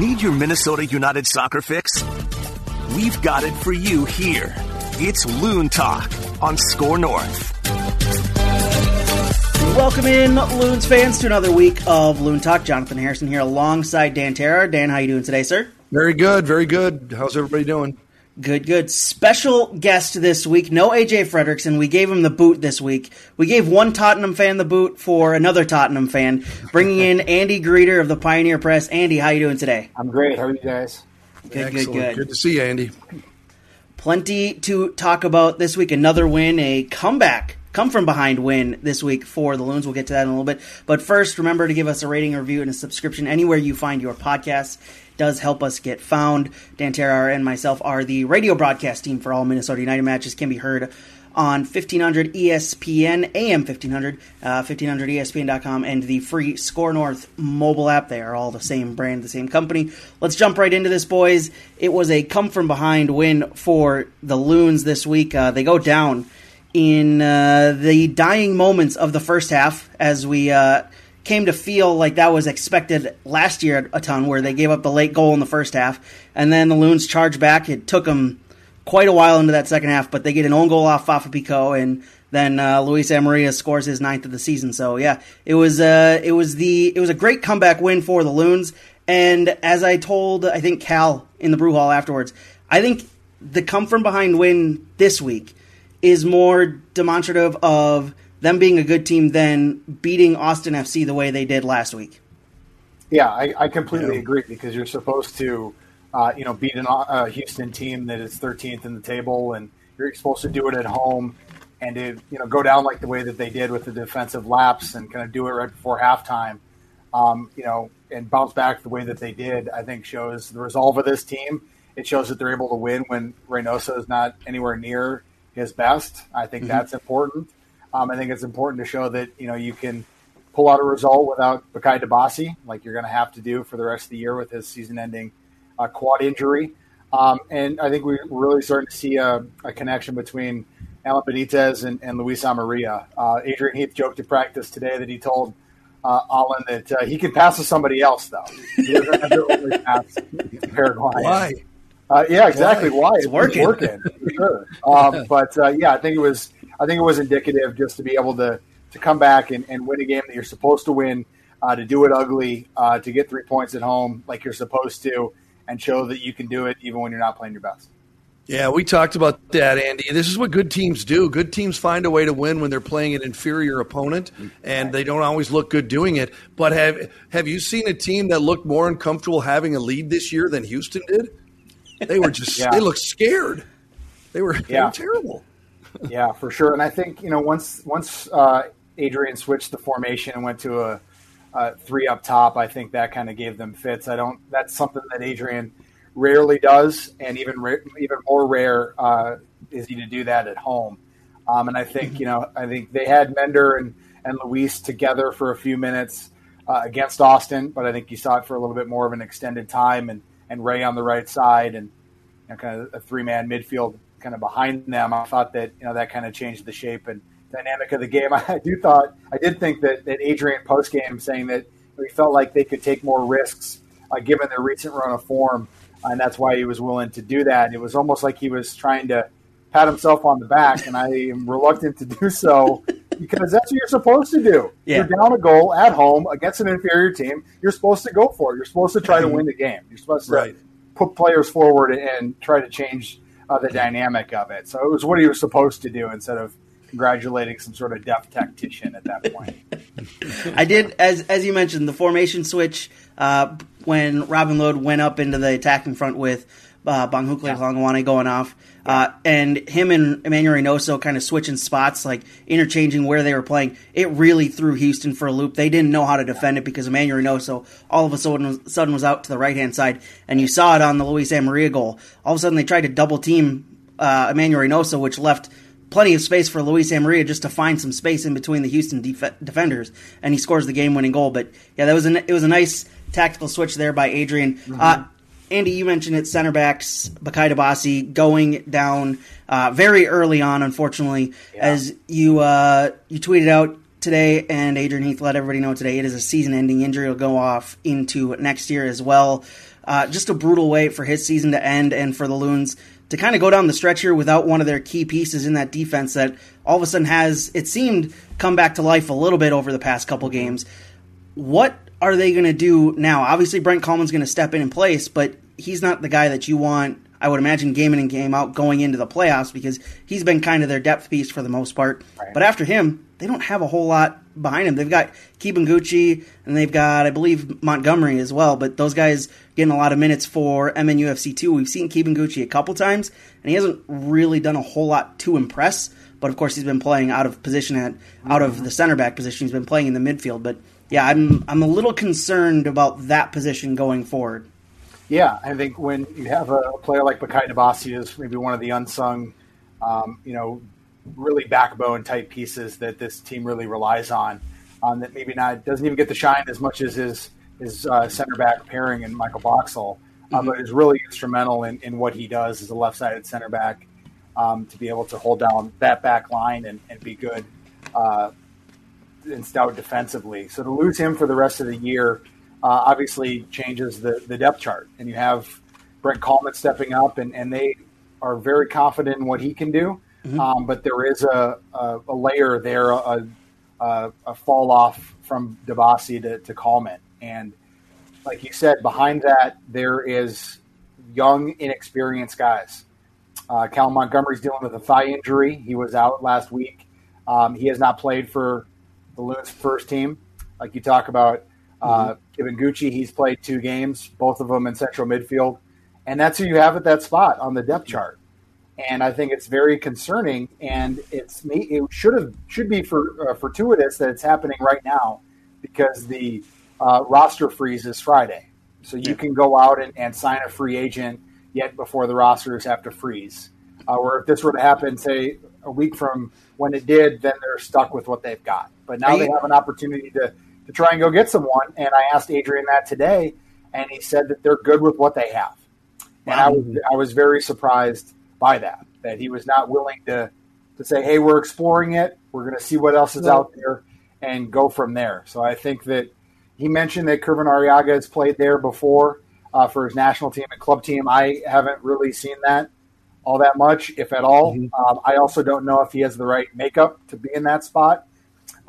Need your Minnesota United soccer fix? We've got it for you here. It's Loon Talk on Score North. Welcome in, Loons fans, to another week of Loon Talk. Jonathan Harrison here alongside Dan Terhaar. Dan, how you doing today, sir? Very good, very good. How's everybody doing? Good, good. Special guest this week. No AJ Fredrickson. We gave him the boot this week. We gave one Tottenham fan the boot for another Tottenham fan. Bringing in Andy Greder of the Pioneer Press. Andy, how you doing today? I'm great. How are you guys? Good, Excellent. good, good. Good to see you, Andy. Plenty to talk about this week. Another win, a comeback, come from behind win this week for the Loons. We'll get to that in a little bit. But first, remember to give us a rating, review, and a subscription anywhere you find your podcasts. Does help us get found. Dan Terhaar and myself are the radio broadcast team for all Minnesota United matches. Can be heard on 1500 ESPN, AM 1500, uh, 1500ESPN.com, and the free Score North mobile app. They are all the same brand, the same company. Let's jump right into this, boys. It was a come from behind win for the Loons this week. Uh, they go down in uh, the dying moments of the first half as we uh, came to feel like that was expected last year a ton, where they gave up the late goal in the first half, and then the Loons charged back. It took them quite a while into that second half, but they get an own goal off Fafa Picault, and then uh, Luis Amarilla scores his ninth of the season. So yeah, it was uh, it was the it was a great comeback win for the Loons. And as I told, I think Cal in the brew hall afterwards, I think the come from behind win this week is more demonstrative of them being a good team than beating Austin FC the way they did last week. Yeah, I, I completely agree because you're supposed to, uh, you know, beat a uh, Houston team that is 13th in the table, and you're supposed to do it at home and to, you know, go down like the way that they did with the defensive lapse and kind of do it right before halftime, um, you know, and bounce back the way that they did. I think shows the resolve of this team. It shows that they're able to win when Reynoso is not anywhere near his best. I think mm-hmm. that's important. Um, I think it's important to show that you know you can pull out a result without Bakaye Dibassy, like you're going to have to do for the rest of the year with his season-ending uh, quad injury. Um, and I think we're really starting to see a, a connection between Alan Benitez and, and Luis Amarilla. Uh, Adrian Heath joked at practice today that he told uh, Alan that uh, he can pass to somebody else, though. He doesn't have to only pass to Paraguay. Why? Uh, yeah, exactly. Why? It's working. working for sure. Um, but uh, yeah, I think it was. I think it was indicative just to be able to to come back and, and win a game that you're supposed to win, uh, to do it ugly, uh, to get three points at home like you're supposed to, and show that you can do it even when you're not playing your best. Yeah, we talked about that, Andy. This is what good teams do. Good teams find a way to win when they're playing an inferior opponent, and they don't always look good doing it. But have have you seen a team that looked more uncomfortable having a lead this year than Houston did? They were just Yeah. they looked scared. They were, they were terrible. Yeah, for sure. And I think you know once once uh, Adrian switched the formation and went to a, a three up top, I think that kind of gave them fits. I don't. That's something that Adrian rarely does, and even even more rare uh, is he to do that at home. Um, and I think you know I think they had Mender and and Luis together for a few minutes uh, against Austin, but I think you saw it for a little bit more of an extended time, and and Ray on the right side, and you know, kind of a three man midfield kind of behind them. I thought that you know that kind of changed the shape and dynamic of the game. I do thought I did think that, that Adrian post game saying that he felt like they could take more risks uh, given their recent run of form, and that's why he was willing to do that. It was almost like he was trying to pat himself on the back, and I am reluctant to do so because that's what you're supposed to do. Yeah. You're down a goal at home against an inferior team. You're supposed to go for it. You're supposed to try to win the game. You're supposed to Right. put players forward and try to change uh, the dynamic of it. So it was what he was supposed to do instead of congratulating some sort of deaf tactician at that point. I did, as as you mentioned, the formation switch uh, when Robin Lod went up into the attacking front with uh, Bongokuhle Yeah. Going off, uh, and him and Emmanuel Reynoso kind of switching spots, like interchanging where they were playing. It really threw Houston for a loop. They didn't know how to defend it because Emmanuel Reynoso all of a sudden was, sudden was out to the right hand side, and you saw it on the Luis Amarilla goal. All of a sudden, they tried to double team uh, Emmanuel Reynoso, which left plenty of space for Luis Amarilla just to find some space in between the Houston def- defenders, and he scores the game-winning goal. But yeah, that was a, it was a nice tactical switch there by Adrian. Uh, Andy, you mentioned it, center backs Bakaye Dibassy going down uh, very early on, unfortunately, as you uh, you tweeted out today, and Adrian Heath let everybody know today it is a season-ending injury. It'll go off into next year as well. uh, just a brutal way for his season to end and for the Loons to kind of go down the stretch here without one of their key pieces in that defense that all of a sudden has, it seemed, come back to life a little bit over the past couple games. What are they going to do now? Obviously, Brent Kallman's going to step in in place, but he's not the guy that you want. I would imagine game in and game out going into the playoffs because he's been kind of their depth piece for the most part. Right. But after him, they don't have a whole lot behind him. They've got Kibunguchi and they've got, I believe, Montgomery as well. But those guys getting a lot of minutes for MNUFC two. We've seen Kibunguchi a couple times, and he hasn't really done a whole lot to impress. But of course, he's been playing out of position at out of mm-hmm. the center back position. He's been playing in the midfield. But yeah, I'm I'm a little concerned about that position going forward. Yeah, I think when you have a player like Bakaye Dibassy is maybe one of the unsung, um, you know, really backbone type pieces that this team really relies on. Um, that maybe not doesn't even get the shine as much as his his uh, center back pairing in Michael Boxall, uh, mm-hmm. but is really instrumental in, in what he does as a left sided center back um, to be able to hold down that back line and, and be good uh, and stout defensively. So to lose him for the rest of the year uh, obviously changes the, the depth chart, and you have Brent Kallman stepping up, and, and they are very confident in what he can do. Mm-hmm. Um, but there is a, a, a layer there, a, a, a, fall off from Dibassy to, to Kallman. And like you said, behind that, there is young, inexperienced guys. Uh, Cal Montgomery's dealing with a thigh injury. He was out last week. Um, he has not played for the Loons first team. Like you talk about, uh, mm-hmm. Kibunguchi, he's played two games, both of them in central midfield. And that's who you have at that spot on the depth chart and I think it's very concerning. And it's it should have should be for uh, fortuitous that it's happening right now because the uh, roster freezes Friday, so you can go out and, and, sign a free agent yet before the rosters have to freeze. Uh, or if this were to happen, say a week from when it did, then they're stuck with what they've got. But now they have an opportunity to to try and go get someone. And I asked Adrian that today, and he said that they're good with what they have. And wow. I was I was very surprised by that. That he was not willing to to say, "Hey, we're exploring it. We're going to see what else is out there and go from there." So I think that he mentioned that Kervin Arriaga has played there before uh, for his national team and club team. I haven't really seen that all that much, if at all. Mm-hmm. Um, I also don't know if he has the right makeup to be in that spot.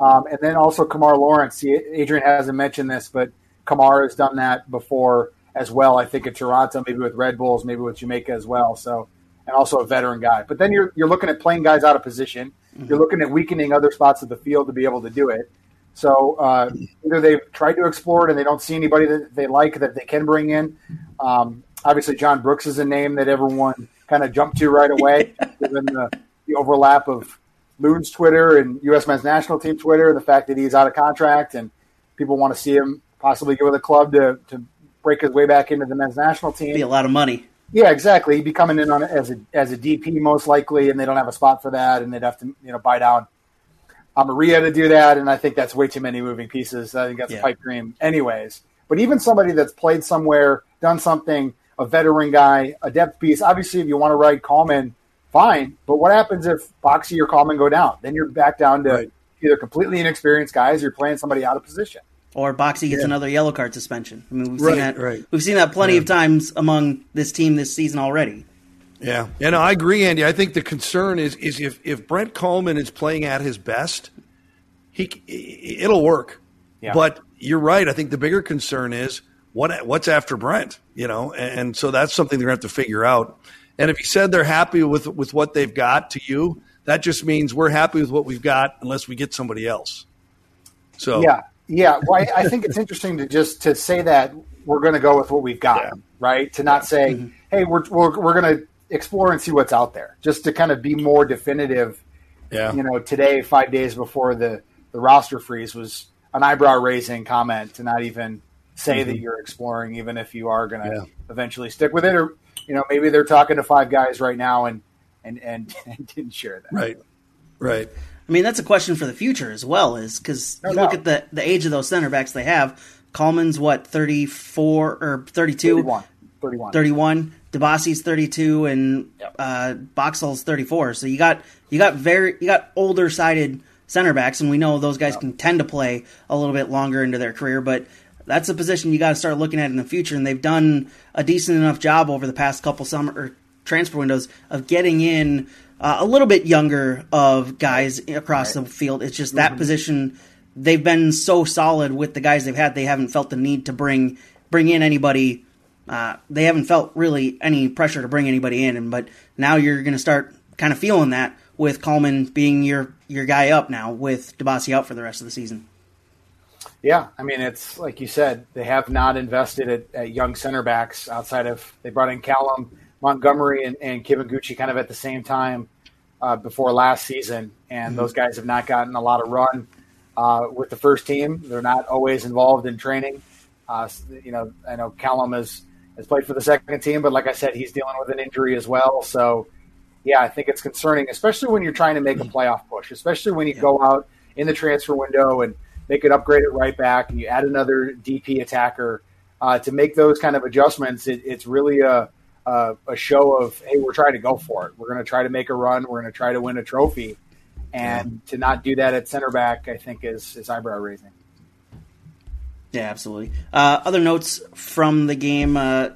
Um, and then also Kemar Lawrence. Adrian hasn't mentioned this, but Kemar has done that before as well. I think at Toronto, maybe with Red Bulls, maybe with Jamaica as well. So and also a veteran guy. But then you're you're looking at playing guys out of position. Mm-hmm. You're looking at weakening other spots of the field to be able to do it. So uh, either they've tried to explore it and they don't see anybody that they like that they can bring in. Um, obviously, John Brooks is a name that everyone kind of jumped to right away, given the, the overlap of Loons Twitter and U.S. Men's National Team Twitter, and the fact that he's out of contract and people want to see him possibly go with a club to, to break his way back into the men's national team. Be a lot of money. Yeah, exactly. He'd be coming in on as a as a DP most likely, and they don't have a spot for that, and they'd have to you know buy down Maria to do that, and I think that's way too many moving pieces. I think that's yeah. a pipe dream, anyways. But even somebody that's played somewhere, done something, a veteran guy, a depth piece. Obviously, if you want to ride Kallman, fine. But what happens if Boxy or Kallman go down? Then you're back down to right. either completely inexperienced guys, or you're playing somebody out of position or Boxy gets yeah. another yellow card suspension. I mean, we've right, seen that. Right. We've seen that plenty yeah. of times among this team this season already. Yeah, yeah, no, I agree, Andy. I think the concern is is if if Brent Kallman is playing at his best, he it'll work. Yeah. But you're right. I think the bigger concern is what what's after Brent, you know, and, and so that's something they're going to have to figure out. And if you said they're happy with with what they've got to you, that just means we're happy with what we've got unless we get somebody else. So yeah, yeah, well, I, I, think it's interesting to just to say that we're going to go with what we've got, yeah. right? To not say, mm-hmm. "Hey, we're we're, we're going to explore and see what's out there," just to kind of be more definitive. Yeah, you know, today, five days before the the roster freeze, was an eyebrow raising comment to not even say mm-hmm. that you're exploring, even if you are going to yeah. eventually stick with it, or you know, maybe they're talking to five guys right now and and and, and didn't share that. Right, right. I mean, that's a question for the future as well, is because no, you look at the the age of those center backs they have. Kallman's what thirty four or 32? 31. 31. 31. Dibassy's 32 and yep. uh, Boxall's 34. So you got you got very you got older sided center backs, and we know those guys yep. can tend to play a little bit longer into their career. But that's a position you got to start looking at in the future. And they've done a decent enough job over the past couple summer or transfer windows of getting in uh, a little bit younger of guys across right. the field. It's just that mm-hmm. position they've been so solid with the guys they've had. They haven't felt the need to bring bring in anybody. Uh, they haven't felt really any pressure to bring anybody in. And but now you're going to start kind of feeling that with Kallman being your your guy up now with Dibassy out for the rest of the season. Yeah, I mean it's like you said, they have not invested at, at young center backs outside of they brought in Callum Montgomery and, and Gucci kind of at the same time uh, before last season, and mm-hmm. those guys have not gotten a lot of run uh, with the first team. They're not always involved in training. Uh, you know, I know Callum has has played for the second team, but like I said, he's dealing with an injury as well. So, yeah, I think it's concerning, especially when you're trying to make a mm-hmm. playoff push, especially when you yeah. go out in the transfer window and make an upgrade at right back, and you add another DP attacker uh, to make those kind of adjustments. It, it's really a, a, a show of hey, we're trying to go for it. We're going to try to make a run. We're going to try to win a trophy, and to not do that at center back, I think is is eyebrow raising. Yeah, absolutely. Uh, other notes from the game: uh,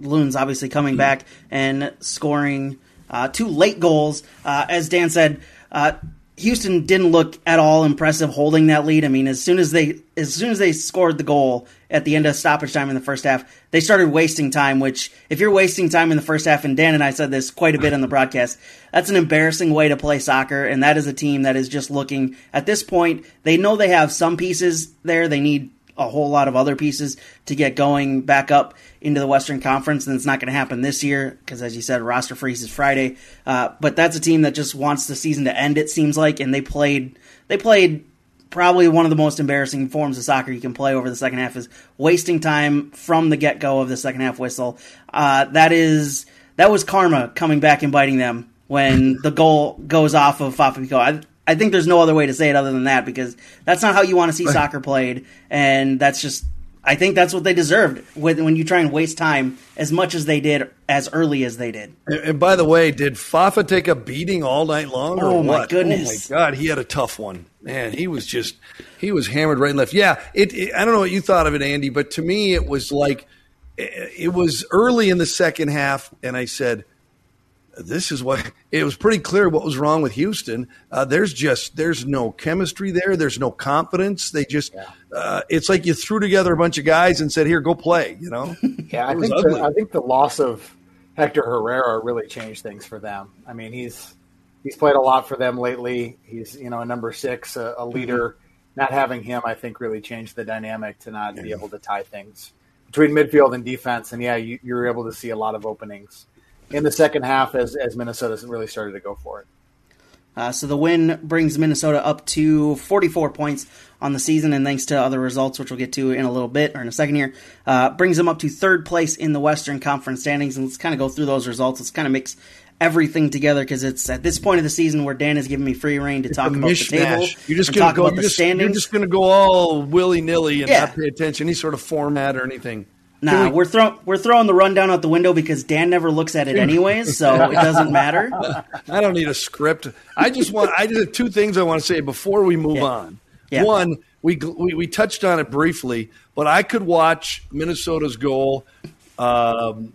Loons obviously coming mm-hmm. back and scoring uh, two late goals. Uh, as Dan said, uh, Houston didn't look at all impressive holding that lead. I mean, as soon as they as soon as they scored the goal at the end of stoppage time in the first half, they started wasting time. Which, if you're wasting time in the first half, and Dan and I said this quite a bit on the broadcast, that's an embarrassing way to play soccer. And that is a team that is just looking at this point. They know they have some pieces there. They need a whole lot of other pieces to get going back up into the Western Conference, and it's not going to happen this year because, as you said, roster freeze is Friday. Uh, but that's a team that just wants the season to end. It seems like, and they played they played probably one of the most embarrassing forms of soccer you can play over the second half is wasting time from the get go of the second half whistle. Uh, that is that was karma coming back and biting them when the goal goes off of Fafa Picault. I think there's no other way to say it other than that because that's not how you want to see soccer played, and that's just I think that's what they deserved when, when you try and waste time as much as they did as early as they did. And, and by the way, did Fafa take a beating all night long? oh my goodness! Oh my god, he had a tough one. Man, he was just he was hammered right and left. Yeah, it, it, I don't know what you thought of it, Andy, but to me it was like it was early in the second half, and I said this is what it was pretty clear what was wrong with Houston. Uh, there's just there's no chemistry there. There's no confidence. They just yeah. uh, it's like you threw together a bunch of guys and said, "Here, go play." You know? yeah, I think the, I think the loss of Hector Herrera really changed things for them. I mean, he's he's played a lot for them lately. He's you know a number six, a, a leader. Mm-hmm. Not having him, I think, really changed the dynamic to not yeah. be able to tie things between midfield and defense. And yeah, you, you were able to see a lot of openings in the second half as, as Minnesota really started to go for it. Uh, so the win brings Minnesota up to 44 points on the season, and thanks to other results, which we'll get to in a little bit or in a second here, uh, brings them up to third place in the Western Conference standings. And let's kind of go through those results. Let's kind of mix everything together because it's at this point of the season where Dan is giving me free reign to talk about mishmash. the table. You're just going to go. You're just, you're just, going to go all willy nilly and yeah. not pay attention any sort of format or anything. Nah, we, are throwing we're throwing the rundown out the window because Dan never looks at it anyways, so it doesn't matter. I don't need a script. I just want I just have two things I want to say before we move yeah. on. Yeah. One, we, we we touched on it briefly, but I could watch Minnesota's goal, um,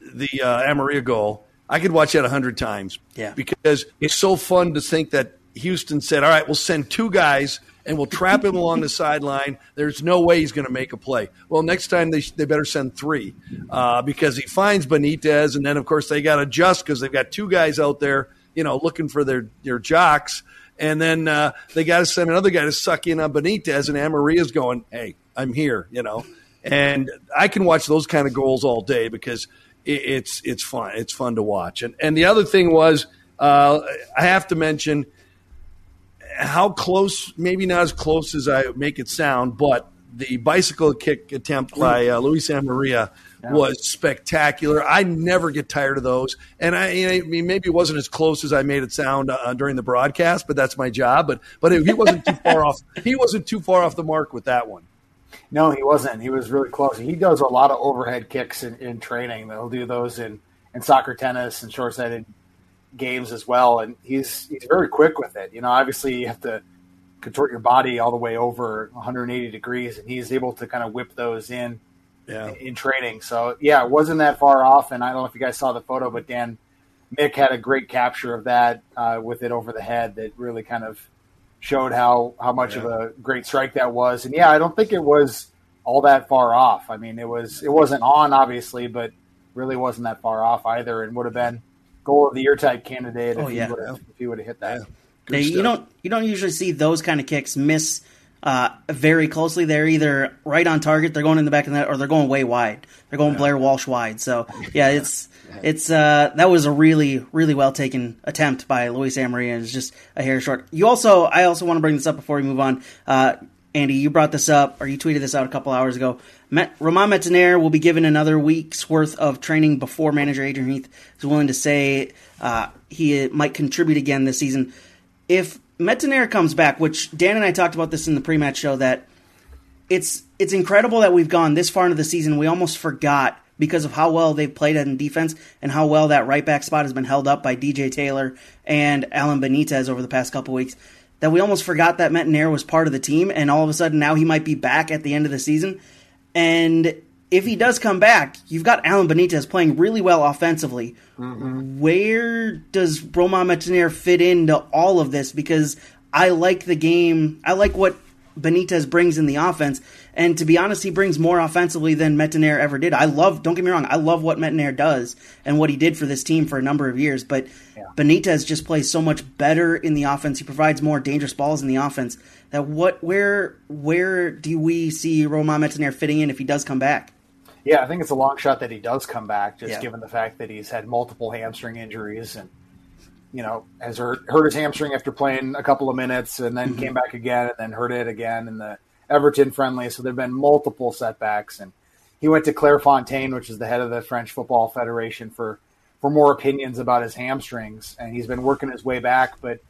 the uh, Amarilla goal. I could watch that a hundred times. Yeah, because it's so fun to think that Houston said, "All right, we'll send two guys." And we'll trap him along the sideline. There's no way he's going to make a play. Well, next time they, they better send three uh, because he finds Benitez, and then of course they got to adjust because they've got two guys out there, you know, looking for their their jocks, and then uh, they got to send another guy to suck in on Benitez, and Amarilla's going, "Hey, I'm here," you know, and I can watch those kind of goals all day because it, it's it's fun. It's fun to watch. And and the other thing was, uh, I have to mention how close, maybe not as close as I make it sound, but the bicycle kick attempt by uh, Luis Amarilla yeah. was spectacular. I never get tired of those. And I, I, mean, maybe it wasn't as close as I made it sound uh, during the broadcast, but that's my job. But but he wasn't too far off. He wasn't too far off the mark with that one. No, he wasn't. He was really close. He does a lot of overhead kicks in, in training. He'll do those in, in soccer, tennis, and short-sighted games as well, and he's he's very quick with it. You know, obviously you have to contort your body all the way over 180 degrees, and he's able to kind of whip those in yeah. in training. So yeah, it wasn't that far off. And I don't know if you guys saw the photo, but Dan Mick had a great capture of that uh, with it over the head that really kind of showed how how much yeah. of a great strike that was. And yeah, I don't think it was all that far off. I mean, it was it wasn't on obviously, but really wasn't that far off either, and would have been goal of the year type candidate oh, if, yeah. he would have hit that. Yeah. you don't you don't usually see those kind of kicks miss uh, very closely. They're either right on target, they're going in the back of the net, or they're going way wide. They're going yeah. Blair Walsh wide. So yeah, it's it's uh, that was a really really well taken attempt by Luis Amarilla. It's just a hair short. You also I also want to bring this up before we move on. Uh, Andy, you brought this up, or you tweeted this out a couple hours ago. Met, Romain Metanire will be given another week's worth of training before manager Adrian Heath is willing to say uh, he might contribute again this season. If Metanire comes back, which Dan and I talked about this in the pre-match show, that it's it's incredible that we've gone this far into the season. We almost forgot because of how well they've played in defense and how well that right back spot has been held up by DJ Taylor and Alan Benitez over the past couple weeks that we almost forgot that Metanire was part of the team, and all of a sudden now he might be back at the end of the season. And if he does come back, you've got Alan Benitez playing really well offensively. Mm-hmm. Where does Romain Metanire fit into all of this? Because I like the game. I like what Benitez brings in the offense. And to be honest, he brings more offensively than Metanire ever did. I love, don't get me wrong, I love what Metanire does and what he did for this team for a number of years. But yeah. Benitez just plays so much better in the offense. He provides more dangerous balls in the offense. That what, where, where do we see Romain Metanire fitting in if he does come back? Yeah, I think it's a long shot that he does come back, just yeah. given the fact that he's had multiple hamstring injuries and you know, has hurt, hurt his hamstring after playing a couple of minutes and then mm-hmm. came back again and then hurt it again in the Everton friendly. So there have been multiple setbacks. And he went to Clairefontaine, which is the head of the French Football Federation, for, for more opinions about his hamstrings. And he's been working his way back, but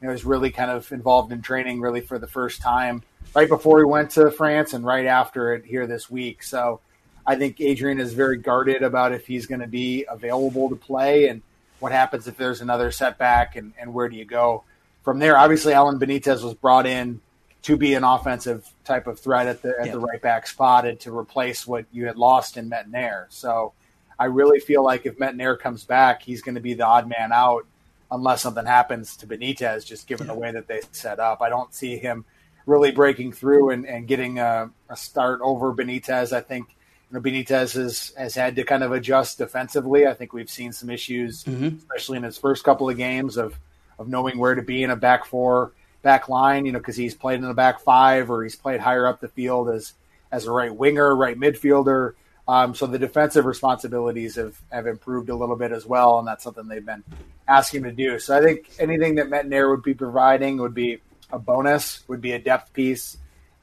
you know, he's really kind of involved in training really for the first time right before he went to France and right after it here this week. So I think Adrian is very guarded about if he's going to be available to play. And what happens if there's another setback and, and where do you go from there? Obviously, Alan Benitez was brought in to be an offensive type of threat at the at the right back spot and to replace what you had lost in Metanire. So I really feel like if Metanire comes back, he's going to be the odd man out unless something happens to Benitez, just given yeah. the way that they set up. I don't see him really breaking through and, and getting a, a start over Benitez. I think Benitez has, has had to kind of adjust defensively. I think we've seen some issues, mm-hmm. especially in his first couple of games of, of knowing where to be in a back four, back line, you know, because he's played in the back five or he's played higher up the field as, as a right winger, right midfielder. Um, so the defensive responsibilities have, have improved a little bit as well, and that's something they've been asking to do. So I think anything that Metanire would be providing would be a bonus, would be a depth piece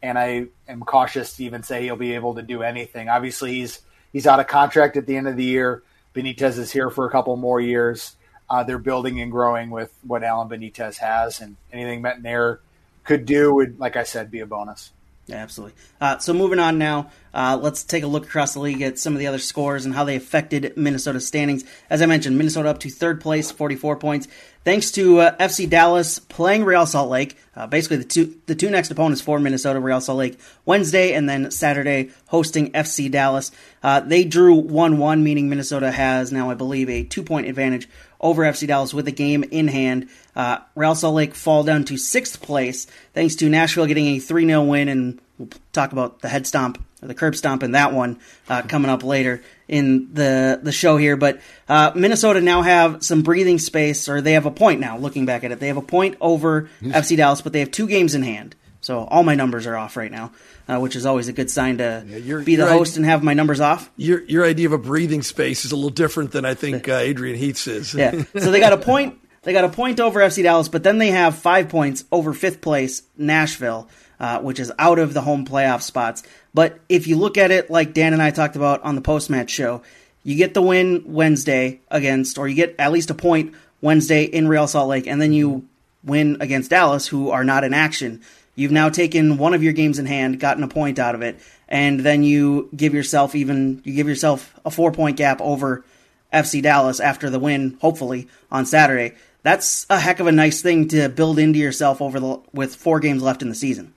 and I am cautious to even say he'll be able to do anything. Obviously, he's he's out of contract at the end of the year. Benitez is here for a couple more years. Uh, they're building and growing with what Alan Benitez has, and anything Metanire could do would, like I said, be a bonus. Absolutely. Uh, so moving on now, uh, let's take a look across the league at some of the other scores and how they affected Minnesota's standings. As I mentioned, Minnesota up to third place, 44 points, thanks to uh, FC Dallas playing Real Salt Lake. Uh, basically, the two the two next opponents for Minnesota, Real Salt Lake, Wednesday and then Saturday hosting FC Dallas. Uh, they drew 1 1, meaning Minnesota has now, I believe, a two point advantage over FC Dallas with the game in hand. Uh, Real Salt Lake fall down to sixth place thanks to Nashville getting a 3 0 win, and we'll talk about the head stomp or the curb stomp in that one uh, coming up later in the the show here. But uh, Minnesota now have some breathing space, or they have a point now. Looking back at it, they have a point over FC Dallas, but they have two games in hand. So all my numbers are off right now, uh, which is always a good sign to yeah, be the host and have my numbers off. Your your idea of a breathing space is a little different than I think uh, Adrian Heath's is. yeah. So they got a point. They got a point over FC Dallas, but then they have five points over fifth place Nashville, uh, which is out of the home playoff spots. But if you look at it like Dan and I talked about on the post match show, you get the win Wednesday against, or you get at least a point Wednesday in Real Salt Lake, and then you win against Dallas, who are not in action. You've now taken one of your games in hand, gotten a point out of it, and then you give yourself even you give yourself a four point gap over FC Dallas after the win, hopefully on Saturday. that's a heck of a nice thing to build into yourself over the with four games left in the season.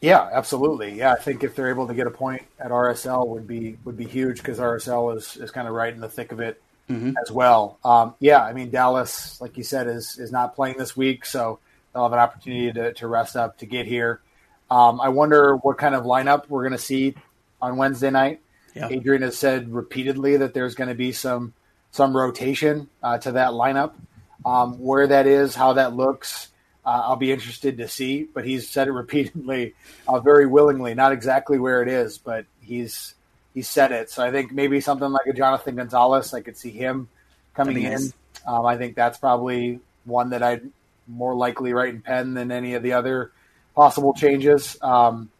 Yeah, absolutely. Yeah, I think if they're able to get a point at RSL would be would be huge because RSL is, is kind of right in the thick of it mm-hmm. as well. Um, yeah, I mean Dallas, like you said, is is not playing this week, so they'll have an opportunity to, to rest up to get here. Um, I wonder what kind of lineup we're going to see on Wednesday night. Yeah. Adrian has said repeatedly that there's going to be some some rotation uh, to that lineup. Um, where that is, how that looks, uh, I'll be interested to see. But he's said it repeatedly, uh, very willingly. Not exactly where it is, but he's he said it. So I think maybe something like a Jonathan Gonzalez, I could see him coming in. Um, I think that's probably one that I'd more likely write in pen than any of the other possible changes. Um,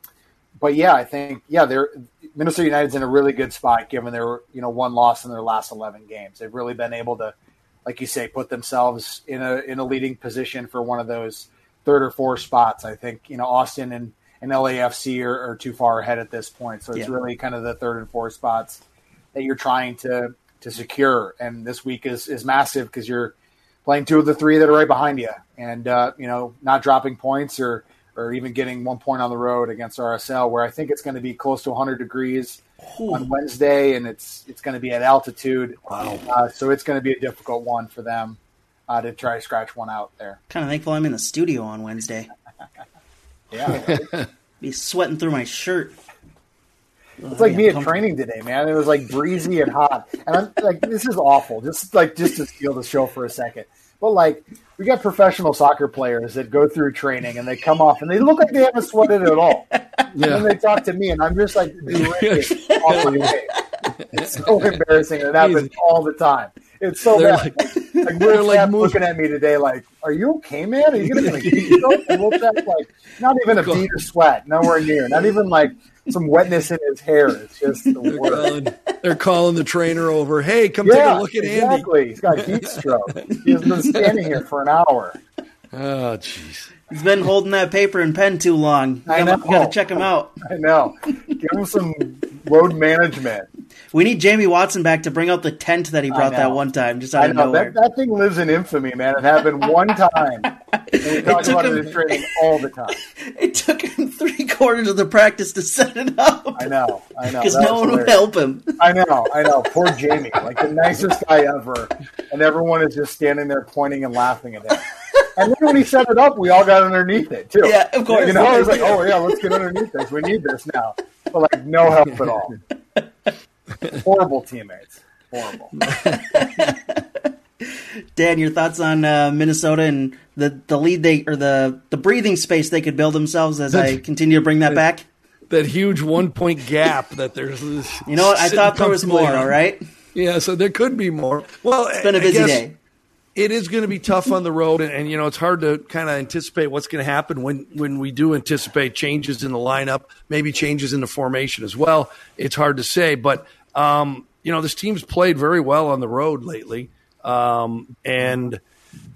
but yeah, I think yeah, they're Minnesota United's in a really good spot given their you know one loss in their last eleven games. They've really been able to, like you say, put themselves in a in a leading position for one of those third or fourth spots. I think you know Austin and, and LAFC are, are too far ahead at this point, so it's yeah. really kind of the third and fourth spots that you're trying to to secure. And this week is is massive because you're playing two of the three that are right behind you, and uh, you know not dropping points or or even getting one point on the road against RSL, where I think it's going to be close to 100 degrees Ooh. on Wednesday, and it's it's going to be at altitude. Wow. Uh, so it's going to be a difficult one for them uh, to try to scratch one out there. Kind of thankful I'm in the studio on Wednesday. yeah, be sweating through my shirt. It's like me at training today, man. It was like breezy and hot, and I'm like, this is awful. Just like just to steal the show for a second, but like we got professional soccer players that go through training and they come off and they look like they haven't sweated at all. Yeah. And then they talk to me and I'm just like It's so embarrassing. It happens all the time. It's so they're bad. Like, like, we're like looking at me today, like, "Are you okay, man? Are you going to beat yourself?" And we'll like, not even a bead of sweat, nowhere near. Not even like some wetness in his hair. It's just the they're calling, they're calling, the trainer over. Hey, come yeah, take a look at exactly. Andy. He's got heat stroke. He's been standing here for an hour. Oh, jeez. He's been holding that paper and pen too long. I know. Got to check him out. I know. Give him some road management. We need Jamie Watson back to bring out the tent that he brought that one time. Just out I know. of nowhere. That, that, thing lives in infamy, man. It happened one time. we talk about him, it training all the time. It took him three quarters of the practice to set it up. I know. I know. Because no one hilarious. would help him. I know. I know. Poor Jamie. Like the nicest guy ever. And everyone is just standing there pointing and laughing at him. And then when he set it up, we all got underneath it too. Yeah, of course. You know, I was like, "Oh yeah, let's get underneath this. We need this now." But like, no help at all. Horrible teammates. Horrible. Dan, your thoughts on uh, Minnesota and the, the lead they or the the breathing space they could build themselves as I continue to bring that back. That huge one point gap that there's. You know what? I thought there was more. All right. Yeah, so there could be more. Well, it's been a busy day. It is going to be tough on the road, and, and you know it's hard to kind of anticipate what's going to happen when when we do anticipate changes in the lineup, maybe changes in the formation as well. It's hard to say, but um, you know, this team's played very well on the road lately, um, and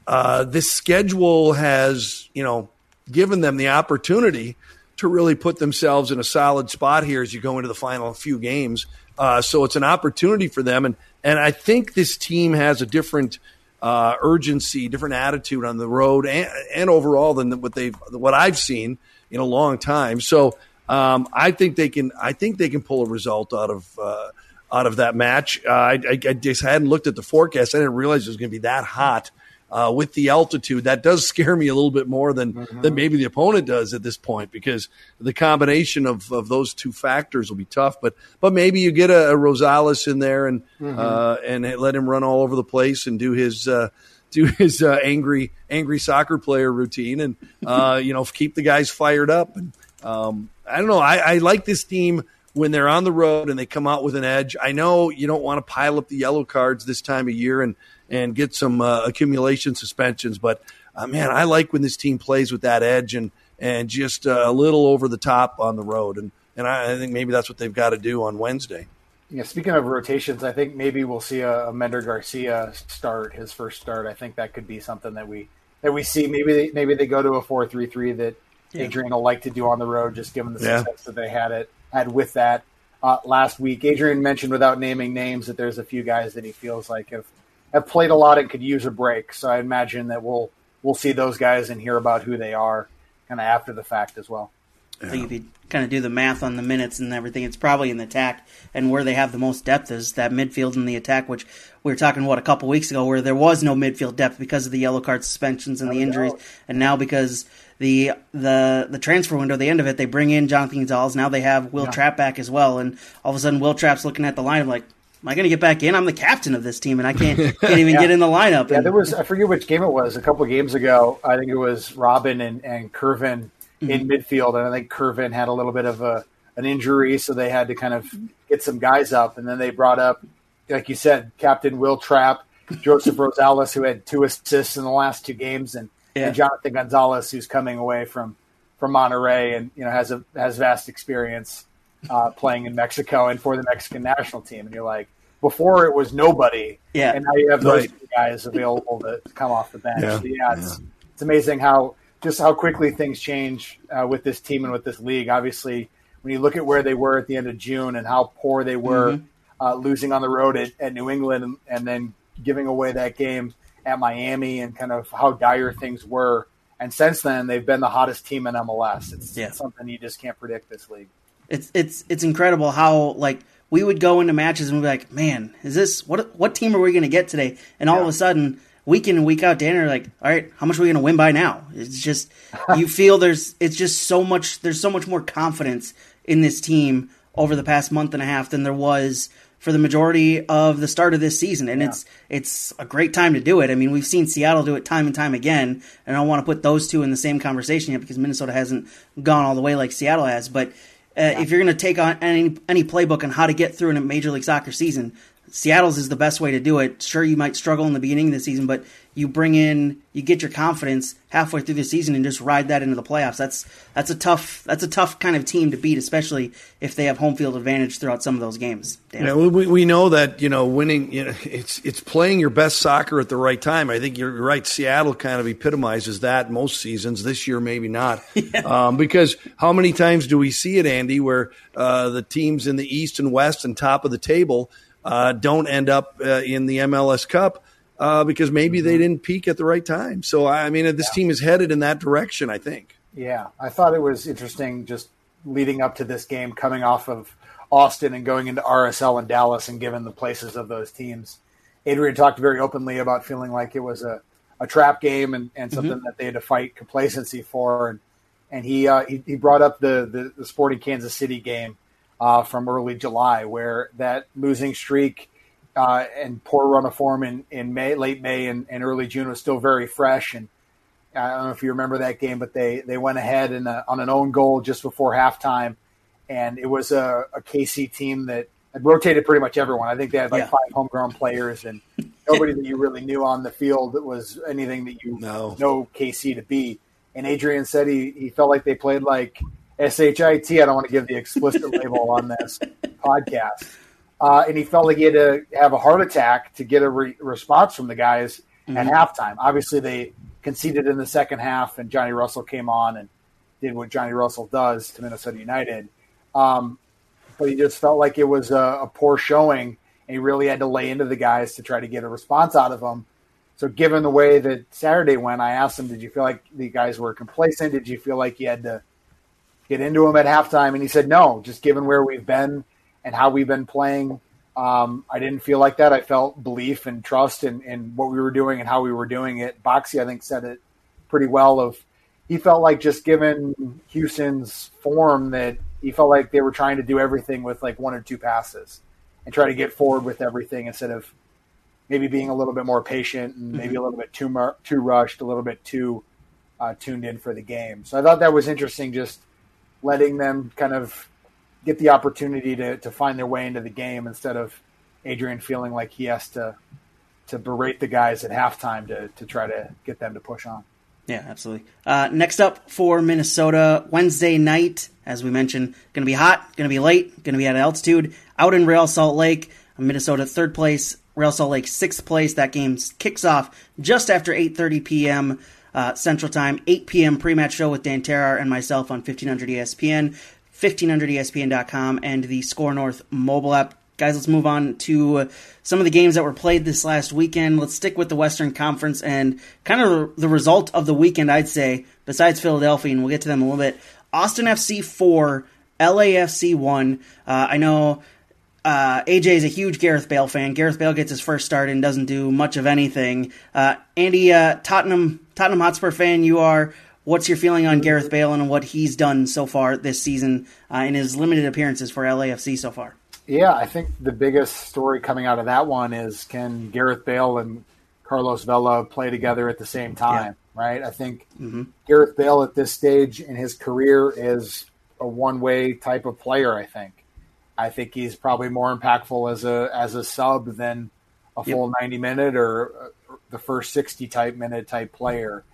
uh, this schedule has, you know, given them the opportunity to really put themselves in a solid spot here as you go into the final few games. Uh, so it's an opportunity for them, and and I think this team has a different uh, urgency, different attitude on the road, and, and overall than what they've what I've seen in a long time. So um, I think they can. I think they can pull a result out of uh, out of that match. Uh, I, I, I, just hadn't looked at the forecast. I didn't realize it was going to be that hot uh, with the altitude. That does scare me a little bit more than mm-hmm. than maybe the opponent does at this point because the combination of, of those two factors will be tough. But but maybe you get a, a Rosales in there and mm-hmm. uh, and let him run all over the place and do his. Uh, do his uh, angry, angry soccer player routine, and uh, you know keep the guys fired up. And um, I don't know. I, I like this team when they're on the road and they come out with an edge. I know you don't want to pile up the yellow cards this time of year and and get some uh, accumulation suspensions, but uh, man, I like when this team plays with that edge and and just uh, a little over the top on the road, and and I, I think maybe that's what they've got to do on Wednesday. Yeah, speaking of rotations, I think maybe we'll see a, a Mender Garcia start his first start. I think that could be something that we that we see. Maybe they, maybe they go to a four three three that yeah. Adrian will like to do on the road, just given the success yeah. that they had it had with that uh, last week. Adrian mentioned without naming names that there's a few guys that he feels like have have played a lot and could use a break. So I imagine that we'll we'll see those guys and hear about who they are kind of after the fact as well. I think if you kind of do the math on the minutes and everything, it's probably in the attack and where they have the most depth is that midfield and the attack, which we were talking what a couple weeks ago where there was no midfield depth because of the yellow card suspensions and the injuries, and now because the the the transfer window, the end of it, they bring in Jonathan Gonzalez. Now they have Will yeah. Trapp back as well, and all of a sudden Will Trapp's looking at the line like, am I going to get back in? I'm the captain of this team, and I can't can't even yeah. get in the lineup. Yeah, there was I forget which game it was. A couple games ago, I think it was Robin and and Kervin mm-hmm. in midfield, and I think Kervin had a little bit of a an injury, so they had to kind of get some guys up, and then they brought up, like you said, Captain Will Trapp, Joseph Rosales, who had two assists in the last two games, and, yeah. and Jonathan Gonzalez, who's coming away from from Monterrey, and you know has a has vast experience uh, playing in Mexico and for the Mexican national team. And you're like, before it was nobody, yeah, and now you have those right. guys available to come off the bench. Yeah, so yeah it's, yeah. it's amazing how just how quickly things change uh, with this team and with this league. Obviously, when you look at where they were at the end of June and how poor they were, mm-hmm. uh, losing on the road at, at New England and, and, then giving away that game at Miami and kind of how dire things were. And since then, they've been the hottest team in MLS. It's, yeah. something you just can't predict this league. It's it's it's incredible how like we would go into matches and be like, man, is this what what team are we going to get today? And all yeah. of a sudden week in and week out, Dan are like, all right, how much are we going to win by now? It's just you feel there's it's just so much there's so much more confidence in this team over the past month and a half than there was for the majority of the start of this season, and yeah. it's it's a great time to do it. I mean, we've seen Seattle do it time and time again, and I don't want to put those two in the same conversation yet because Minnesota hasn't gone all the way like Seattle has. But uh, yeah. if you're going to take on any any playbook on how to get through in a Major League Soccer season, Seattle's is the best way to do it. Sure, you might struggle in the beginning of the season, but you bring in, you get your confidence halfway through the season and just ride that into the playoffs. That's that's a tough that's a tough kind of team to beat, especially if they have home field advantage throughout some of those games. Dan. Yeah, we, we know that you know winning. You know, it's it's playing your best soccer at the right time. I think you're right. Seattle kind of epitomizes that most seasons. This year, maybe not, yeah. um, because how many times do we see it, Andy, where uh, the teams in the East and West and top of the table uh, don't end up uh, in the MLS Cup uh, because maybe mm-hmm. they didn't peak at the right time. So I mean, this yeah. team is headed in that direction. I think. Yeah, I thought it was interesting just leading up to this game, coming off of Austin and going into RSL and Dallas, and given the places of those teams. Adrian talked very openly about feeling like it was a, a trap game and, and something mm-hmm. that they had to fight complacency for. And and he uh, he, he, brought up the, the, the Sporting Kansas City game uh, from early July, where that losing streak uh, and poor run of form in, in May, late May and, and, early June was still very fresh. And I don't know if you remember that game, but they, they went ahead a, on an own goal just before halftime. And it was a, a KC team that had rotated pretty much everyone. I think they had like yeah. five homegrown players and nobody that you really knew on the field that was anything that you no. know KC to be. And Adrian said he, he felt like they played like SHIT. I don't want to give the explicit label on this podcast. Uh, and he felt like he had to have a heart attack to get a re- response from the guys mm-hmm. at halftime. Obviously, they conceded in the second half, and Johnny Russell came on and did what Johnny Russell does to Minnesota United. Um, but he just felt like it was a, a, poor showing, and he really had to lay into the guys to try to get a response out of them. So, given the way that Saturday went, I asked him, "Did you feel like the guys were complacent? Did you feel like you had to get into them at halftime?" And he said, "No, just given where we've been." And how we've been playing. Um, I didn't feel like that. I felt belief and trust in, in what we were doing and how we were doing it. Boxy, I think, said it pretty well. Of he felt like just given Houston's form that he felt like they were trying to do everything with like one or two passes and try to get forward with everything instead of maybe being a little bit more patient and maybe mm-hmm. a little bit too mar- too rushed, a little bit too uh, tuned in for the game. So I thought that was interesting, just letting them kind of get the opportunity to, to find their way into the game instead of Adrian feeling like he has to to berate the guys at halftime to, to try to get them to push on. Yeah, absolutely. Uh, next up for Minnesota, Wednesday night, as we mentioned, going to be hot, going to be late, going to be at altitude, out in Real Salt Lake. Minnesota third place, Real Salt Lake sixth place. That game kicks off just after 8:30 p.m. Uh, Central Time, 8 p.m. pre-match show with Dan Terhaar and myself on 1500 ESPN. 1500ESPN.com and the Score North mobile app. guys, let's move on to some of the games that were played this last weekend. Let's stick with the Western Conference and kind of the result of the weekend, I'd say, besides Philadelphia, and we'll get to them a little bit. Austin FC 4, LAFC 1. Uh, I know uh, AJ is a huge Gareth Bale fan. Gareth Bale gets his first start and doesn't do much of anything. Uh, Andy, uh, Tottenham Tottenham Hotspur fan, you are. What's your feeling on Gareth Bale and what he's done so far this season uh, in his limited appearances for LAFC so far? Yeah, I think the biggest story coming out of that one is can Gareth Bale and Carlos Vela play together at the same time, yeah. right? I think mm-hmm. Gareth Bale at this stage in his career is a one way type of player, I think. I think he's probably more impactful as a as a sub than a full yep. 90 minute or uh, the first 60 type minute type player.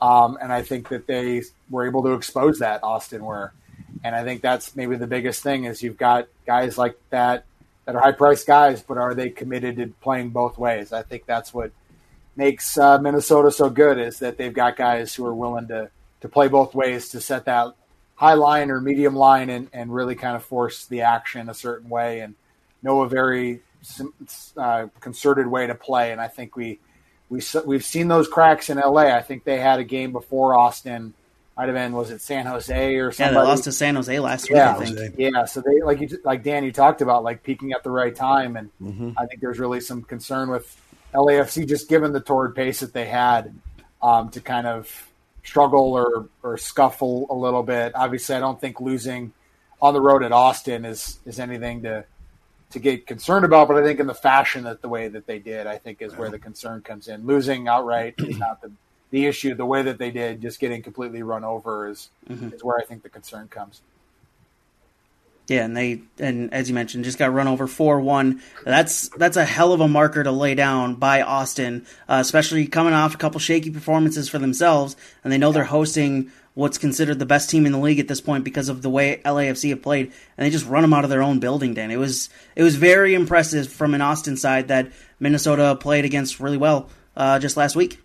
Um, and I think that they were able to expose that Austin were. And I think that's maybe the biggest thing is you've got guys like that that are high priced guys, but are they committed to playing both ways? I think that's what makes uh, Minnesota so good is that they've got guys who are willing to to play both ways to set that high line or medium line and, and really kind of force the action a certain way and know a very uh, concerted way to play. And I think we we we've seen those cracks in LA. I think they had a game before Austin. Might have been was it San Jose or something? Yeah, they lost to San Jose last yeah, week. I think. Yeah, so they like you like Dan, you talked about like peaking at the right time, and mm-hmm. I think there's really some concern with LAFC just given the torrid pace that they had um, to kind of struggle or or scuffle a little bit. Obviously, I don't think losing on the road at Austin is is anything to to get concerned about. But I think in the fashion that the way that they did, I think is where the concern comes in. Losing outright is not the the issue. The way that they did, just getting completely run over, is mm-hmm. is where I think the concern comes. Yeah, and they and as you mentioned, just got run over four one. That's that's a hell of a marker to lay down by Austin, uh, especially coming off a couple shaky performances for themselves, and they know they're hosting what's considered the best team in the league at this point because of the way LAFC have played, and they just run them out of their own building. Dan, it was it was very impressive from an Austin side that Minnesota played against really well uh, just last week.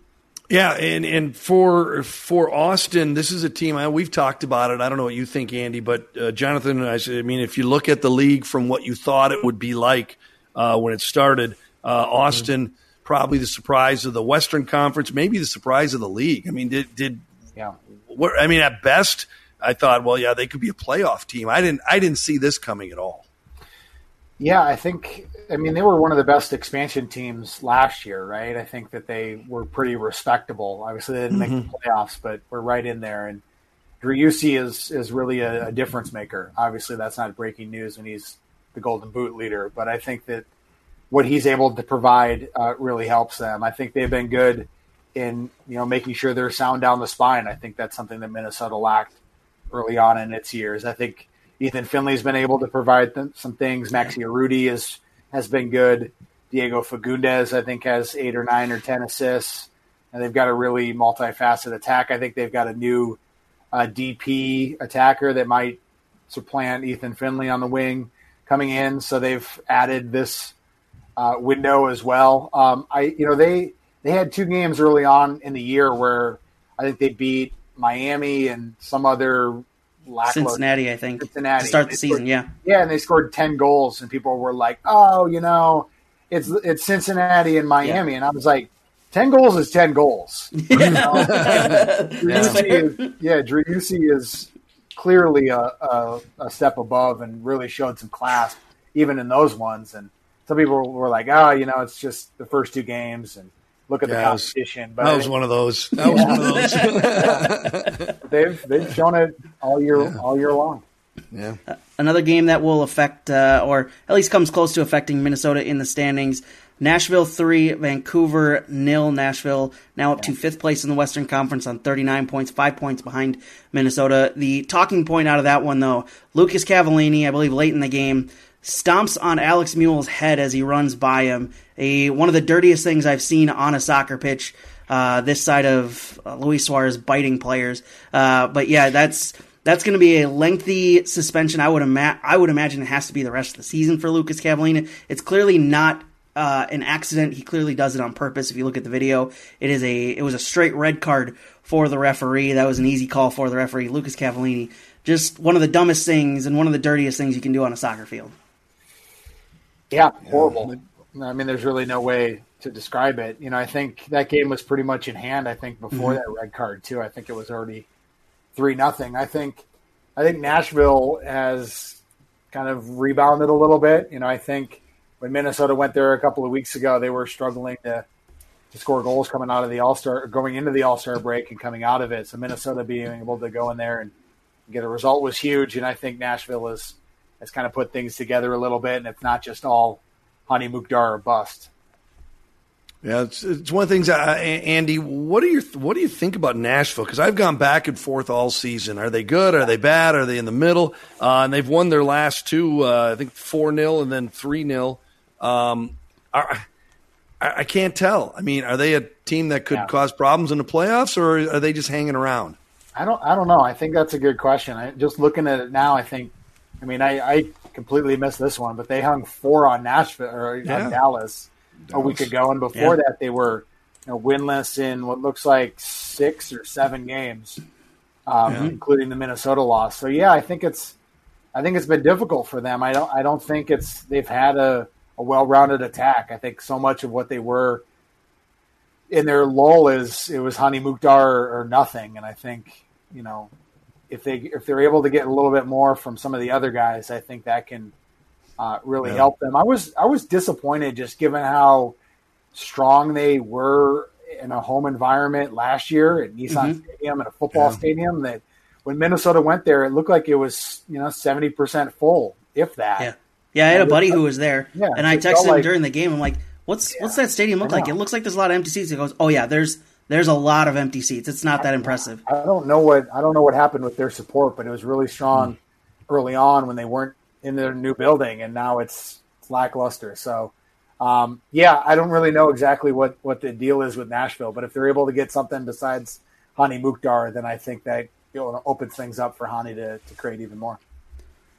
Yeah, and and for for Austin, this is a team. I, we've talked about it. I don't know what you think, Andy, but uh, Jonathan and I. I mean, if you look at the league from what you thought it would be like uh, when it started, uh, Austin mm-hmm. probably the surprise of the Western Conference, maybe the surprise of the league. I mean, did did yeah? I mean, at best, I thought, well, yeah, they could be a playoff team. I didn't I didn't see this coming at all. Yeah, I think I mean, they were one of the best expansion teams last year, right? I think that they were pretty respectable. Obviously, they didn't mm-hmm. make the mm-hmm. playoffs, but we're right in there. And Driussi is is really a, a, difference maker. Obviously, that's not breaking news when he's the Golden Boot leader, but I think that what he's able to provide uh, really helps them. I think they've been good in you know making sure they're sound down the spine. I think that's something that Minnesota lacked early on in its years. I think Ethan Finlay's been able to provide them some things. Maxi Urruti is has been good. Diego Fagundez, I think, has eight or nine or ten assists, and they've got a really multifaceted attack. I think they've got a new uh, DP attacker that might supplant Ethan Finlay on the wing coming in. So they've added this uh, window as well. Um, I, you know, they they had two games early on in the year where I think they beat Miami and some other Cincinnati, I think. Cincinnati to start the season, scored, yeah. Yeah, and they scored ten goals, and people were like, "Oh, you know, it's it's Cincinnati and Miami," yeah. and I was like, 10 goals is 10 goals. Yeah. You know? yeah, Driussi is clearly a, a, a, step above and really showed some class even in those ones. And some people were like, oh, you know, it's just the first two games. And look at yeah, the competition. Was, but that was one of those. That yeah. was one of those. they've they've shown it all year yeah. all year long. Yeah. Uh, another game that will affect, uh, or at least comes close to affecting Minnesota in the standings. Nashville three, Vancouver nil. Nashville now up to fifth place in the Western Conference on 39 points, five points behind Minnesota. The talking point out of that one, though, Lucas Cavallini, I believe late in the game, stomps on Alex Muyl's head as he runs by him. A one of the dirtiest things I've seen on a soccer pitch. Uh, this side of uh, Luis Suarez biting players. Uh, but yeah, that's that's going to be a lengthy suspension. I would ima- I would imagine it has to be the rest of the season for Lucas Cavallini. It's clearly not uh, an accident. He clearly does it on purpose. If you look at the video, it is a it was a straight red card for the referee. That was an easy call for the referee. Lucas Cavallini, just one of the dumbest things and one of the dirtiest things you can do on a soccer field. Yeah, horrible. I mean, there's really no way to describe it. You know, I think that game was pretty much in hand. I think before mm-hmm. that red card too. I think it was already three nothing. I think I think Nashville has kind of rebounded a little bit. You know, I think when Minnesota went there a couple of weeks ago, they were struggling to to score goals coming out of the All Star, going into the All Star break and coming out of it. So Minnesota being able to go in there and get a result was huge. And I think Nashville has has kind of put things together a little bit, and it's not just all Hany Mukhtar or bust. Yeah, it's, it's one of the things. Uh, Andy, what do you what do you think about Nashville? Because I've gone back and forth all season. Are they good? Are they bad? Are they in the middle? Uh, and they've won their last two. Uh, I think four 0 and then three 0 um, I, I can't tell. I mean, are they a team that could yeah. cause problems in the playoffs, or are they just hanging around? I don't. I don't know. I think that's a good question. I, just looking at it now, I think. I mean, I, I completely missed this one, but they hung four on Nashville or yeah. on Dallas a week ago, and before yeah. that they were you know, winless in what looks like six or seven games, um, yeah. including the Minnesota loss. So yeah, I think it's I think it's been difficult for them. I don't I don't think it's they've had a, a well rounded attack. I think so much of what they were in their lull is it was Hany Mukhtar or nothing, and I think you know if they if they're able to get a little bit more from some of the other guys, I think that can uh, really yeah. helped them. I was I was disappointed just given how strong they were in a home environment last year at Nissan mm-hmm. Stadium and a football yeah. stadium. That when Minnesota went there, it looked like it was you know seventy percent full, if that. Yeah, yeah. I had a buddy who was there, yeah, and I texted him like, during the game. I'm like, "What's yeah, what's that stadium look like? It looks like there's a lot of empty seats." He goes, "Oh yeah, there's." There's a lot of empty seats. It's not that impressive. I don't know what I don't know what happened with their support, but it was really strong mm. early on when they weren't in their new building, and now it's, it's lackluster. So, um, yeah, I don't really know exactly what, what the deal is with Nashville, but if they're able to get something besides Hany Mukhtar, then I think that you know, opens things up for Hany to, to create even more.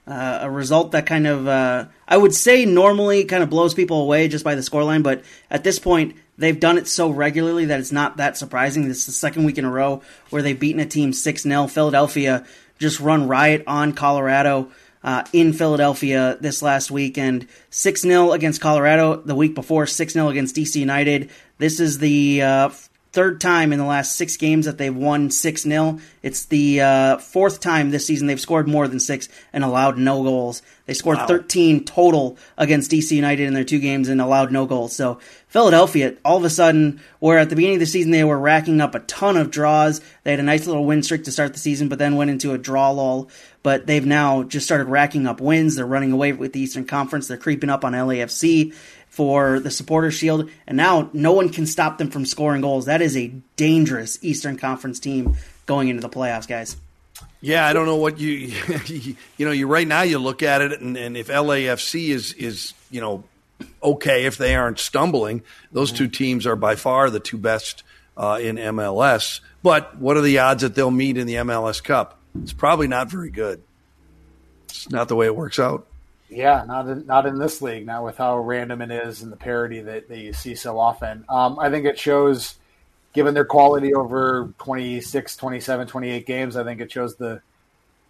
Uh, a result that kind of, uh, I would say, normally kind of blows people away just by the scoreline, but at this point, they've done it so regularly that it's not that surprising. This is the second week in a row where they've beaten a team 6 0. Philadelphia just run riot on Colorado uh, in Philadelphia this last weekend. 6 0 against Colorado the week before, 6 0 against DC United. This is the uh, third time in the last six games that they've won 6 0. It's the uh, fourth time this season they've scored more than six and allowed no goals. They scored wow. 13 total against DC United in their two games and allowed no goals. So Philadelphia, all of a sudden, where at the beginning of the season they were racking up a ton of draws. They had a nice little win streak to start the season, but then went into a draw lull. But they've now just started racking up wins. They're running away with the Eastern Conference. They're creeping up on LAFC for the supporter shield, and now no one can stop them from scoring goals. That is a dangerous Eastern Conference team going into the playoffs, guys. Yeah, I don't know what you you know. You right now you look at it, and, and if LAFC is is you know okay if they aren't stumbling, those two teams are by far the two best uh, in MLS. But what are the odds that they'll meet in the MLS Cup? It's probably not very good. It's not the way it works out. Yeah, not in, not in this league. Not with how random it is and the parity that, that you see so often. Um, I think it shows, given their quality over 26, 27, 28 games, I think it shows the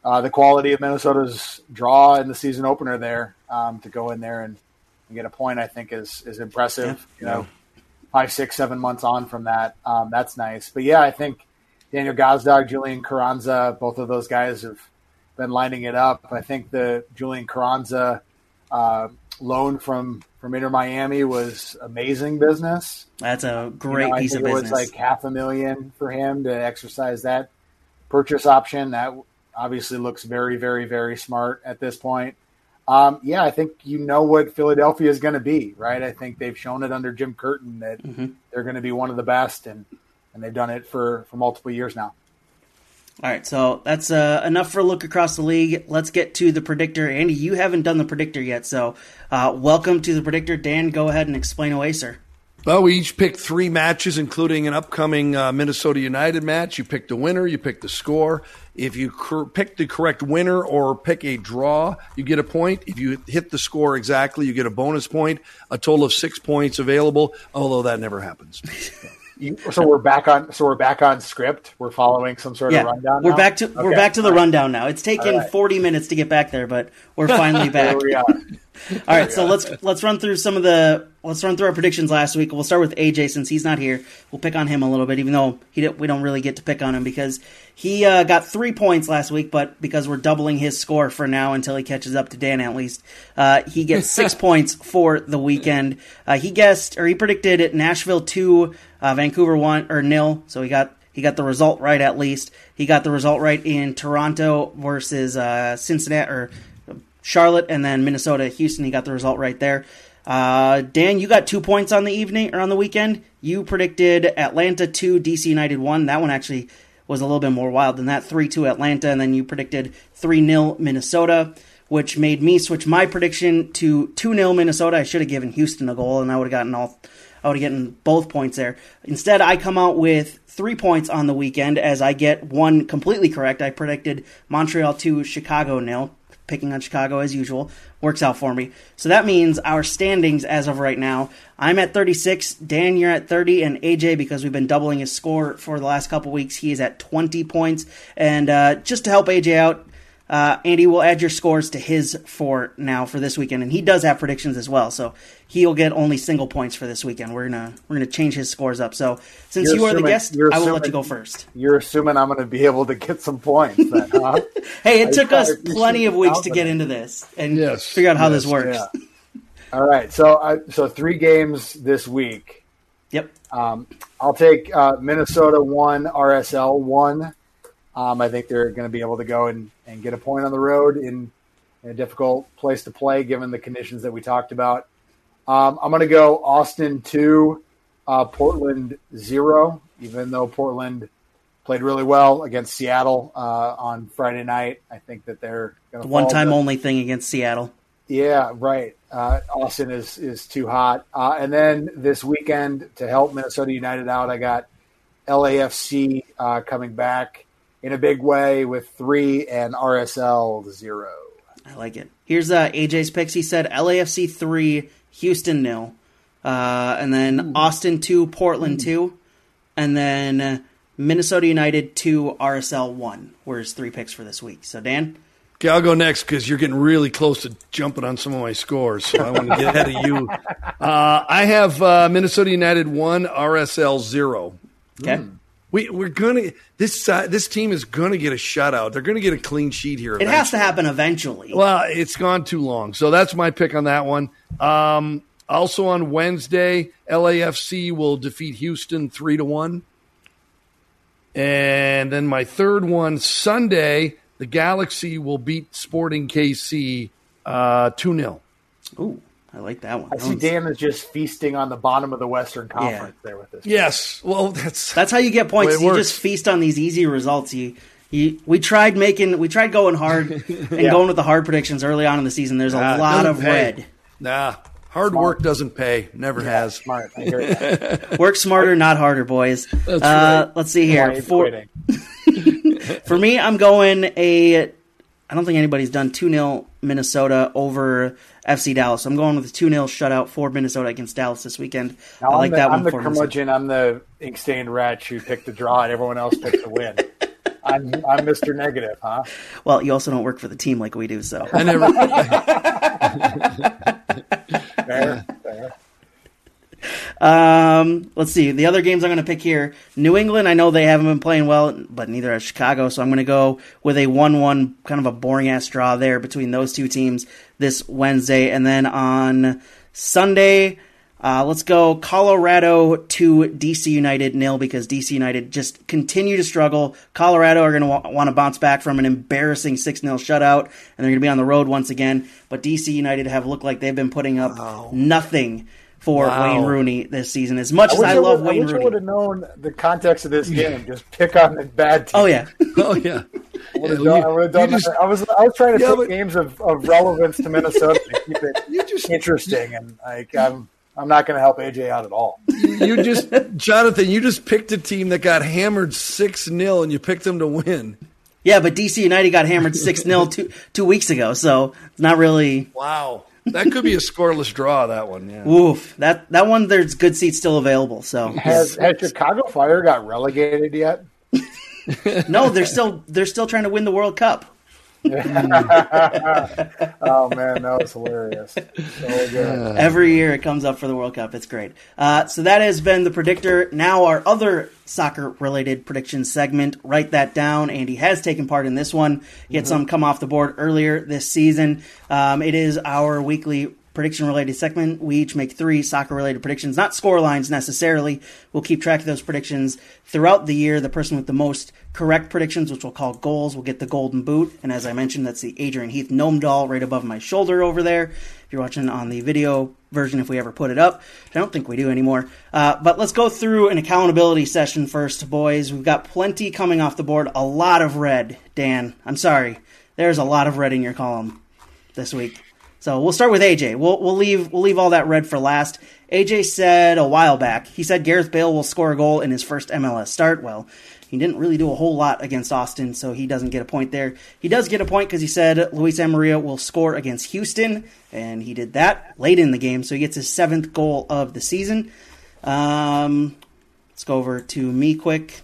uh, the quality of Minnesota's draw in the season opener there um, to go in there and, and, get a point. I think is is impressive. Yeah. You know, five, six, seven months on from that, um, that's nice. But yeah, I think Daniel Gazdag, Julian Carranza, both of those guys have been lining it up. I think the Julian Carranza uh, loan from from Inter Miami was amazing business. That's a great you know, piece of business. It was like half a million for him to exercise that purchase option. That obviously looks very, very, very smart at this point. Um, yeah, I think you know what Philadelphia is going to be, right? I think they've shown it under Jim Curtin that mm-hmm. they're going to be one of the best, and and they've done it for for multiple years now. All right, so that's uh, enough for a look across the league. Let's get to the predictor. Andy, you haven't done the predictor yet, so uh, welcome to the predictor. Dan, go ahead and explain away, sir. Well, we each picked three matches, including an upcoming uh, Minnesota United match. You picked the winner, you picked the score. If you cor- pick the correct winner or pick a draw, you get a point. If you hit the score exactly, you get a bonus point. A total of six points available, although that never happens. so we're back on. So we're back on script. We're following some sort yeah, of rundown. We're now? back to okay. we're back to the rundown now. It's taken right. forty minutes to get back there, but we're finally back. we are. All right, so let's let's run through some of the let's run through our predictions last week. We'll start with AJ since he's not here. We'll pick on him a little bit, even though he we don't really get to pick on him because he uh, got three points last week. But because we're doubling his score for now until he catches up to Dan, at least uh, he gets six points for the weekend. Uh, he guessed or he predicted Nashville two, uh, Vancouver one or nil. So he got he got the result right at least. He got the result right in Toronto versus uh, Cincinnati or Charlotte, and then Minnesota, Houston. He got the result right there. Uh, Dan, you got two points on the evening or on the weekend. You predicted Atlanta two, DC United one. That one actually was a little bit more wild than that. Three two Atlanta, and then you predicted three 0 Minnesota, which made me switch my prediction to two 0 Minnesota. I should have given Houston a goal, and I would have gotten all. I would have gotten both points there. Instead, I come out with three points on the weekend as I get one completely correct. I predicted Montreal 2, Chicago nil picking on Chicago as usual, works out for me. So that means our standings as of right now, I'm at 36, Dan you're at 30, and AJ because we've been doubling his score for the last couple weeks, he is at 20 points. And uh, just to help AJ out, uh, Andy will add your scores to his for now for this weekend, and he does have predictions as well. So he'll get only single points for this weekend. We're gonna we're gonna change his scores up. So since you're you are the guest, I will let you go first. You're assuming I'm going to be able to get some points. Then, huh? hey, it I took us plenty of weeks to get into this and yes, figure out how yes, this works. Yeah. All right, so I, so three games this week. Yep. Um, I'll take uh, Minnesota one, RSL one. Um, I think they're going to be able to go and, and get a point on the road in, in a difficult place to play, given the conditions that we talked about. Um, I'm going to go Austin two, uh, Portland zero. Even though Portland played really well against Seattle uh, on Friday night, I think that they're going to one time only thing against Seattle. Yeah, right. Uh, Austin is is too hot. Uh, and then this weekend to help Minnesota United out, I got LAFC uh, coming back in a big way with three and RSL zero. I like it. Here's uh, AJ's picks. He said LAFC three, Houston nil, uh, and then Ooh. Austin two, Portland Ooh. two, and then Minnesota United two, RSL one. Were his three picks for this week. So Dan. Okay, I'll go next because you're getting really close to jumping on some of my scores. So I want to get ahead of you. Uh, I have uh, Minnesota United one, RSL zero. Okay. Mm. We we're gonna this uh, this team is gonna get a shutout. They're gonna get a clean sheet here. Eventually. It has to happen eventually. Well, it's gone too long, so that's my pick on that one. Um, also on Wednesday, LAFC will defeat Houston three to one, and then my third one Sunday, the Galaxy will beat Sporting KC uh, two 0 Ooh. I like that one. I see Dan is just feasting on the bottom of the Western Conference yeah. there with this. Yes, well, that's that's how you get points. You just feast on these easy results. You, you, we tried making, we tried going hard and yeah. going with the hard predictions early on in the season. There's a lot of pay. red. Nah, hard smart. work doesn't pay. Never yeah, has. Smart. work smarter, not harder, boys. Uh, right. Let's see here. For, for me, I'm going a. I don't think anybody's done two 0 Minnesota over FC Dallas. I'm going with a 2 0 shutout for Minnesota against Dallas this weekend. Now, I like the, that I'm one. I'm the curmudgeon. I'm the ink stained wretch who picked the draw and everyone else picked the win. I'm, I'm Mr. Negative, huh? Well, you also don't work for the team like we do, so. I never. fair, fair. Um, let's see. The other games I'm going to pick here New England, I know they haven't been playing well, but neither has Chicago, so I'm going to go with a 1 1, kind of a boring ass draw there between those two teams this Wednesday. And then on Sunday, uh, let's go Colorado to DC United nil because DC United just continue to struggle. Colorado are going to wa- want to bounce back from an embarrassing 6 0 shutout, and they're going to be on the road once again. But DC United have looked like they've been putting up nothing for wow. Wayne Rooney this season. As much I as I, love would, Wayne I Rooney, I would have known the context of this game. Just pick on the bad team. Oh yeah, oh yeah. I would have yeah, done, done just, I was I was trying to yeah, pick games of, of relevance to Minnesota to keep it you just, interesting, and like I'm I'm not going to help AJ out at all. You just Jonathan, you just picked a team that got hammered six 0 and you picked them to win. Yeah, but DC United got hammered six 0 two two weeks ago, so it's not really wow that could be a scoreless draw. That one, yeah. Oof, that that one. There's good seats still available. So has, has Chicago Fire got relegated yet? no, they're still they're still trying to win the World Cup. oh man, that was hilarious. So good. Every year it comes up for the World Cup. It's great. Uh, so that has been the predictor. Now our other soccer related prediction segment. Write that down. Andy has taken part in this one. He had some come off the board earlier this season. Um, it is our weekly prediction related segment. We each make three soccer related predictions, not score lines necessarily. We'll keep track of those predictions throughout the year. The person with the most correct predictions, which we'll call goals, will get the golden boot. And as I mentioned, that's the Adrian Heath gnome doll right above my shoulder over there. If you're watching on the video version, if we ever put it up, I don't think we do anymore. Uh, but let's go through an accountability session first, boys. We've got plenty coming off the board. A lot of red, Dan. I'm sorry. There's a lot of red in your column this week. So we'll start with AJ. We'll we'll leave we'll leave all that red for last. AJ said a while back. He said Gareth Bale will score a goal in his first MLS start. Well, he didn't really do a whole lot against Austin, so he doesn't get a point there. He does get a point because he said Luis Amarilla will score against Houston, and he did that late in the game, so he gets his seventh goal of the season. Um, let's go over to me quick.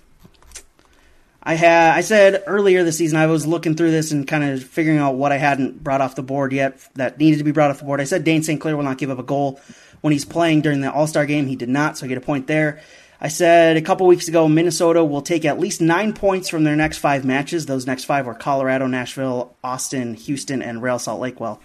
I had I said earlier this season I was looking through this and kind of figuring out what I hadn't brought off the board yet that needed to be brought off the board. I said Dayne St. Clair will not give up a goal when he's playing during the All Star game. He did not, so I get a point there. I said a couple weeks ago Minnesota will take at least nine points from their next five matches. Those next five were Colorado, Nashville, Austin, Houston, and Real Salt Lake. Well,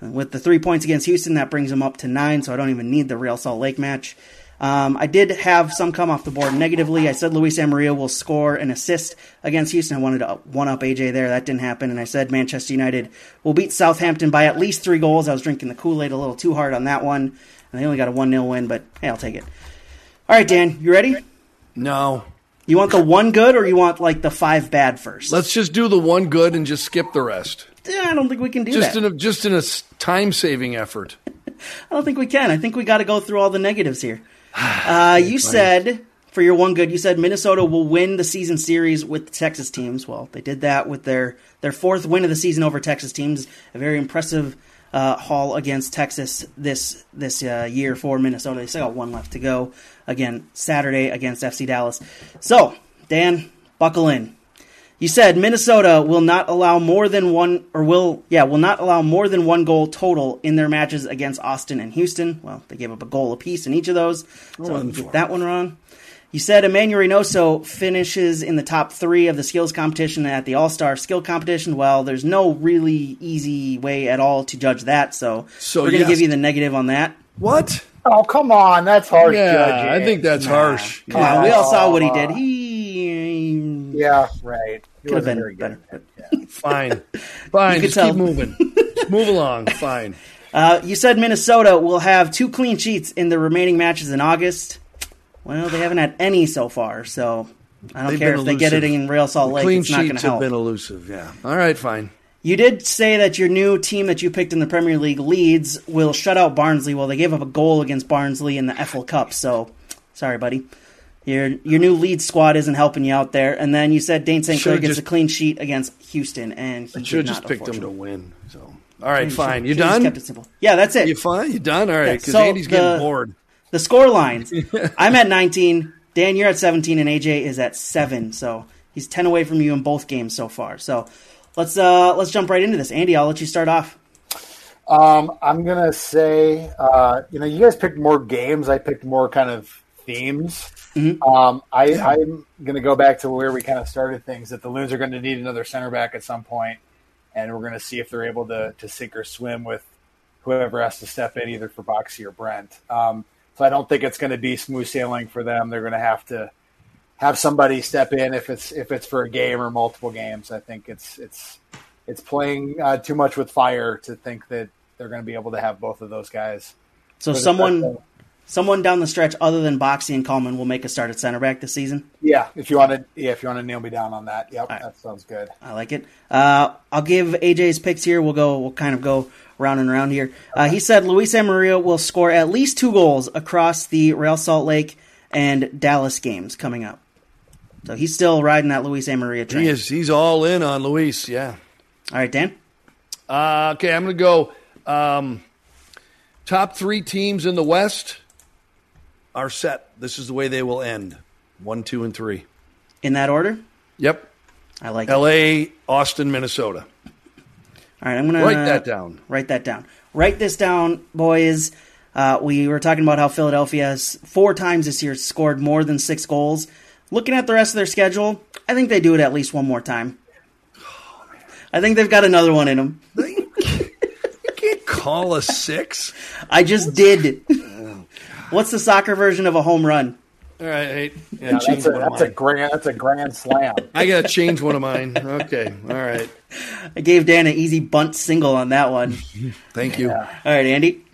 with the three points against Houston, that brings them up to nine, so I don't even need the Real Salt Lake match. Um, I did have some come off the board negatively. I said Luis Amarilla will score an assist against Houston. I wanted to one up AJ there. That didn't happen. And I said Manchester United will beat Southampton by at least three goals. I was drinking the Kool Aid a little too hard on that one. And they only got a 1 0 win, but hey, I'll take it. All right, Dan, you ready? No. You want the one good or you want like the five bad first? Let's just do the one good and just skip the rest. Yeah, I don't think we can do Just that. in a just in a time saving effort. I don't think we can. I think we got to go through all the negatives here. Uh, you said for your one good, you said Minnesota will win the season series with the Texas teams. Well, they did that with their their fourth win of the season over Texas teams. A very impressive uh, haul against Texas this this uh, year for Minnesota. They still got one left to go. Again, Saturday against FC Dallas. So, Dan, buckle in. You said Minnesota will not allow more than one, or will, yeah, will not allow more than one goal total in their matches against Austin and Houston. Well, they gave up a goal apiece in each of those, so you get that one wrong. You said Emanuel Reynoso finishes in the top three of the skills competition at the All Star Skill Competition. Well, there's no really easy way at all to judge that, so, So, we're going to yes. give you the negative on that. What? Oh come on, that's harsh Yeah, judging. I think that's harsh. Come on, we all saw what he did. He Yeah, right. He could have wasn't been very better. good. but- Fine. Fine. You Just tell. keep moving. Just move along. Fine. Uh, you said Minnesota will have two clean sheets in the remaining matches in August. Well, they haven't had any so far, so I don't They've care been if they get it in Real Salt Lake. Clean it's not going sheets to have been elusive. Yeah. All right. Fine. You did say that your new team that you picked in the Premier League, Leeds, will shut out Barnsley. Well, they gave up a goal against Barnsley in the FL Cup, so sorry, buddy. Your your new lead squad isn't helping you out there. And then you said Dayne St. Clair gets just- a clean sheet against Houston, and he should have just not, picked them to win. So. All right. You Fine. should- You should've done? Kept it simple. Yeah, that's it. You fine? You done? All right. Because so Andy's getting the- bored. The score lines. I'm at 19. Dan, you're at 17, and AJ is at seven. So he's 10 away from you in both games so far. So let's uh let's jump right into this. Andy, I'll let you start off. Um, I'm gonna say, uh, you know, you guys picked more games. I picked more kind of themes. Um, I, I'm gonna go back to where we kind of started things. That the Loons are going to need another center back at some point, and we're going to see if they're able to to sink or swim with whoever has to step in, either for Boxy or Brent. Um, so I don't think it's going to be smooth sailing for them. They're going to have to have somebody step in if it's if it's for a game or multiple games. I think it's it's it's playing uh, too much with fire to think that they're going to be able to have both of those guys. So someone someone down the stretch other than Boxy and Kallman will make a start at center back this season. yeah, if you want to, yeah, if you want to nail me down on that, yep, right. that sounds good. I like it. Uh, I'll give AJ's picks here. We'll go. We'll kind of go round and round here. Uh, he said Luis Amarilla will score at least two goals across the Real Salt Lake and Dallas games coming up. So he's still riding that Luis Amarilla train. He is. He's all in on Luis. Yeah. All right, Dan. Uh, okay, I'm going to go um, top three teams in the West are set. This is the way they will end one, two, and three. In that order, Yep. I like it. L.A., Austin, Minnesota. All right, I'm gonna Write that down. Write that down. Write this down, boys. Uh, we were talking about how Philadelphia has four times this year scored more than six goals. Looking at the rest of their schedule, I think they do it at least one more time. I think they've got another one in them. You can't call a six. I just did. What's the soccer version of a home run? All right, hey, yeah, Yeah, that's a that's a grand that's a grand slam. I gotta change one of mine. Okay, all right. I gave Dan an easy bunt single on that one. Thank you. All right, Andy.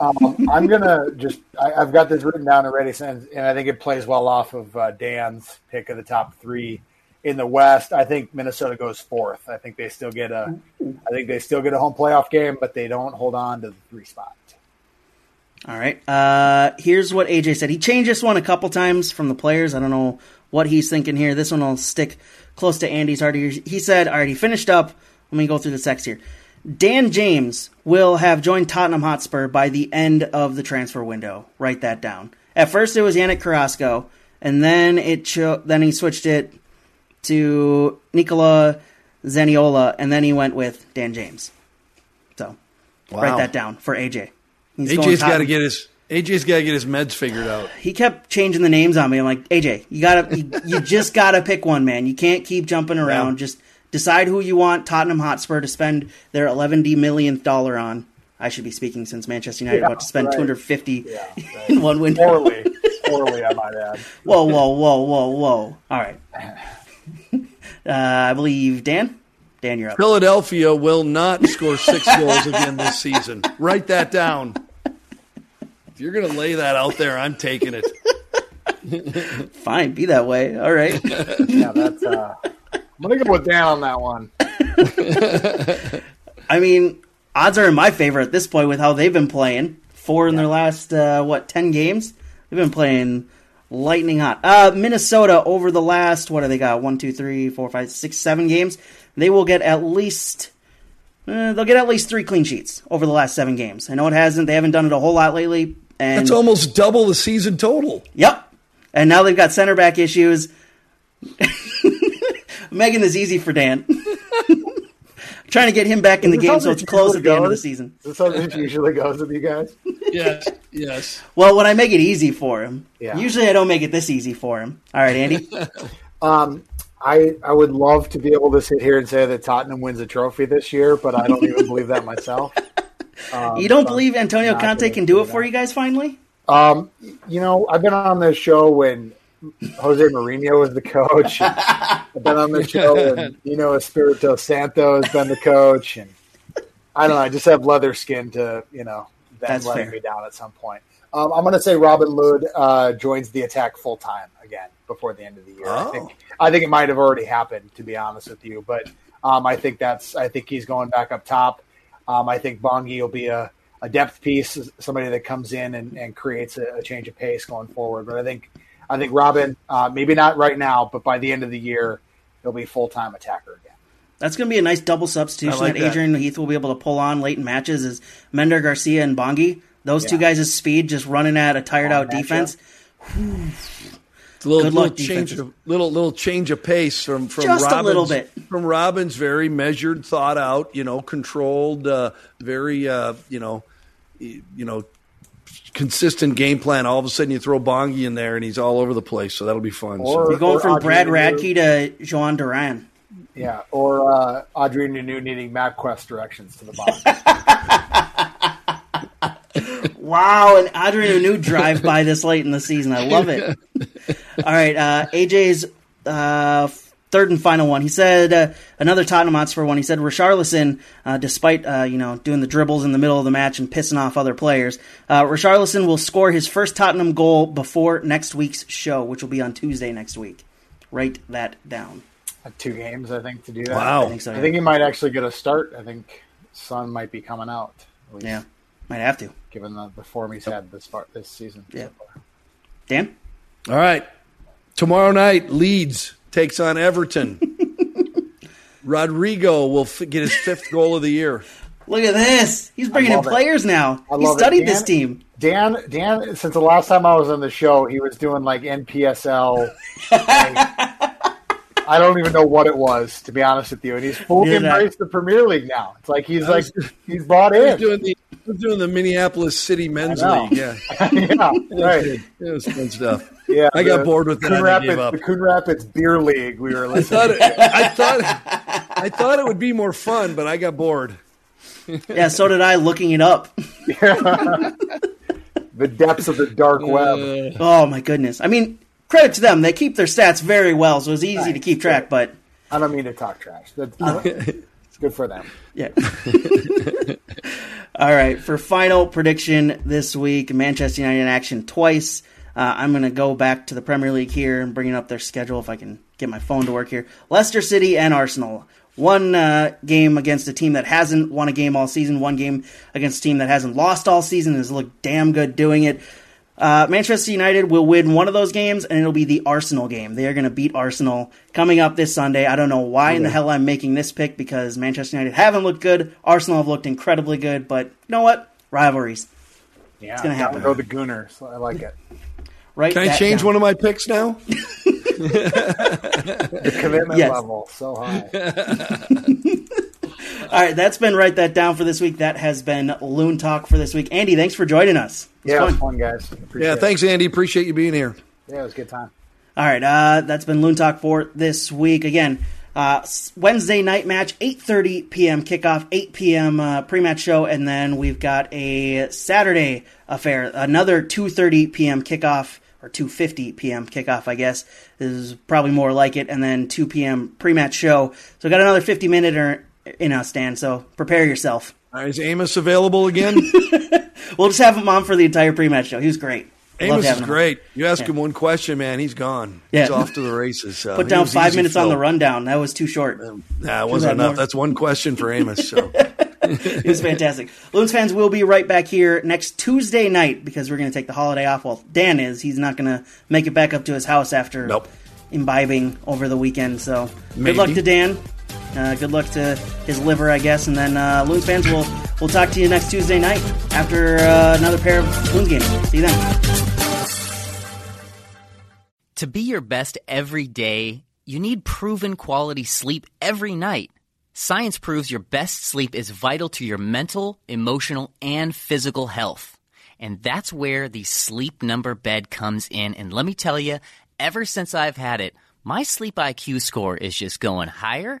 Um, I'm gonna just I, I've got this written down already, and, and I think it plays well off of uh, Dan's pick of the top three in the West. I think Minnesota goes fourth. I think they still get a I think they still get a home playoff game, but they don't hold on to the three spot. All right. Uh, here's what AJ said. He changed this one a couple times from the players. I don't know what he's thinking here. This one will stick close to Andy's heart. He said, all right, he finished up. Let me go through the text here. Dan James will have joined Tottenham Hotspur by the end of the transfer window. Write that down. At first, it was Yannick Carrasco, and then it cho- then he switched it to Nicola Zaniolo, and then he went with Dan James. So write that down for AJ. He's AJ's got to get his AJ's got to get his meds figured out. he kept changing the names on me. I'm like, AJ, you gotta, you, you just gotta pick one, man. You can't keep jumping around. Yeah. Just decide who you want Tottenham Hotspur to spend their 11 millionth dollar on. I should be speaking since Manchester United Yeah, about to spend right. 250 Yeah, right. in one window. Poorly, poorly, I might add. Whoa, whoa, whoa, whoa, whoa! All right. Uh, I believe Dan. Dan, you're up. Philadelphia will not score six goals again this season. Write that down. If you're going to lay that out there, I'm taking it. Fine, be that way. All right. Yeah, that's. Uh, I'm gonna go with Dan on that one. I mean, odds are in my favor at this point with how they've been playing. Four in their last uh, what ten games? They've been playing lightning hot. Uh, Minnesota over the last what do they got? One, two, three, four, five, six, seven games. They will get at least. Uh, they'll get at least three clean sheets over the last seven games. I know it hasn't. They haven't done it a whole lot lately. And That's almost double the season total. Yep. And now they've got center back issues. I'm making this easy for Dan. Trying to get him back in the game so it's close at the end of the season. Is this how this usually goes with you guys? Yes, yes. Well, when I make it easy for him, Yeah. usually I don't make it this easy for him. All right, Andy. Um, I I would love to be able to sit here and say that Tottenham wins a trophy this year, but I don't even believe that myself. Um, you don't believe Antonio Conte can do it that. for you guys finally? Um, you know, I've been on this show when Jose Mourinho was the coach. I've been on this show when you know Espirito Santo has been the coach, and I don't know. I just have leather skin to you know That's letting me down at some point. Um, I'm going to say Robin Lod uh, joins the attack full time again before the end of the year. I Oh. think I think it might have already happened, to be honest with you, but um, I think that's I think he's going back up top. Um, I think Bongi will be a, a depth piece, somebody that comes in and, and creates a, a change of pace going forward. But I think I think Robin, uh, maybe not right now, but by the end of the year, he'll be full time attacker again. That's going to be a nice double substitution like that that. Adrian Heath will be able to pull on late in matches is Mender Garcia and Bongi. Those two Yeah. guys' speed just running at a tired Long out matchup. defense. It's a little, Good little luck, change defenses. of little little change of pace from from Just a Robbins, little bit. from Robbins. Very measured, thought out. You know, controlled. Uh, very uh, you know, you know, consistent game plan. All of a sudden, you throw Bongi in there, and he's all over the place. So that'll be fun. Or- so. You're going from Brad Adrian Radke to Jhoan Duran. Yeah, or uh, Audrey Nunu needing MapQuest directions to the bottom. Wow, an Adrian Anu drive by this late in the season. I love it. All right, uh, AJ's uh, third and final one. He said uh, another Tottenham Hotspur one. He said Richarlison, uh, despite uh, you know doing the dribbles in the middle of the match and pissing off other players, uh, Richarlison will score his first Tottenham goal before next week's show, which will be on Tuesday next week. Write that down. Two games, I think, to do that. Wow. I think so. I think he might actually get a start. I think Son might be coming out. yeah. might have to. Given the, the form he's had this far this season. Yeah. Dan. All right. Tomorrow night, Leeds takes on Everton. Rodrigo will f- get his fifth goal of the year. Look at this. He's bringing in love it. players now. I He studied Dan- this team. Dan, Dan, since the last time I was on the show, he was doing like NPSL. like, I don't even know what it was, to be honest with you. And he's fully Neither embraced the Premier League now. It's like he's I like he's bought I was in. doing the I was doing the Minneapolis City Men's League. Yeah, yeah, right. it was fun stuff. Yeah, I got bored with that. Coon I gave Rapids, up. the Coon Rapids Beer League. We were I thought listening. it, I thought I thought it would be more fun, but I got bored. Yeah, so did I looking it up. the depths of the dark web. Uh, Oh my goodness. I mean, credit to them. They keep their stats very well, so it's easy to keep track, but I don't mean to talk trash. That's, it's good for them. yeah. All right, for final prediction this week, Manchester United in action twice. Uh, I'm going to go back to the Premier League here and bring up their schedule if I can get my phone to work here. Leicester City and Arsenal. One uh, game against a team that hasn't won a game all season. One game against a team that hasn't lost all season. Has looked damn good doing it. Uh, Manchester United will win one of those games, and it'll be the Arsenal game. They are going to beat Arsenal coming up this Sunday. I don't know why in the hell I'm making this pick because Manchester United haven't looked good. Arsenal have looked incredibly good, but you know what? Rivalries. Yeah, It's gonna happen. Go the Gooners. I like it. Right? can I change one of my picks now? The commitment Yes. level so high. All right, that's been write that down for this week. That has been Loon Talk for this week. Andy, thanks for joining us. It was Yeah, it was fun. fun, guys. Appreciate Yeah, thanks, Andy. Appreciate you being here. Yeah, it was a good time. All right, uh, that's been Loon Talk for this week. Again, uh, Wednesday night match, 8.30 p.m. kickoff, 8 p.m. Uh, pre-match show, and then we've got a Saturday affair, another 2.30 p.m. kickoff, or 2.50 p.m. kickoff, I guess, is probably more like it, and then 2 p.m. pre-match show. So got another 50-minute in us, Dan, so prepare yourself. Right, is Amos available again? We'll just have him on for the entire pre-match show. He was great. Amos is great. You ask Yeah. him one question, man, he's gone. Yeah. He's off to the races. So Put he down five minutes on the rundown. That was too short. Um, nah, it wasn't enough. more. That's one question for Amos. So It was fantastic. Loons fans will be right back here next Tuesday night because we're going to take the holiday off. Well, Dan is. He's not going to make it back up to his house after Nope. imbibing over the weekend. So Maybe. good luck to Dan. Uh, good luck to his liver, I guess. And then uh, Loons fans will we'll talk to you next Tuesday night after uh, another pair of Loons games. See you then. To be your best every day, you need proven quality sleep every night. Science proves your best sleep is vital to your mental, emotional, and physical health. And that's where the sleep number bed comes in. And let me tell you, ever since I've had it, my sleep IQ score is just going higher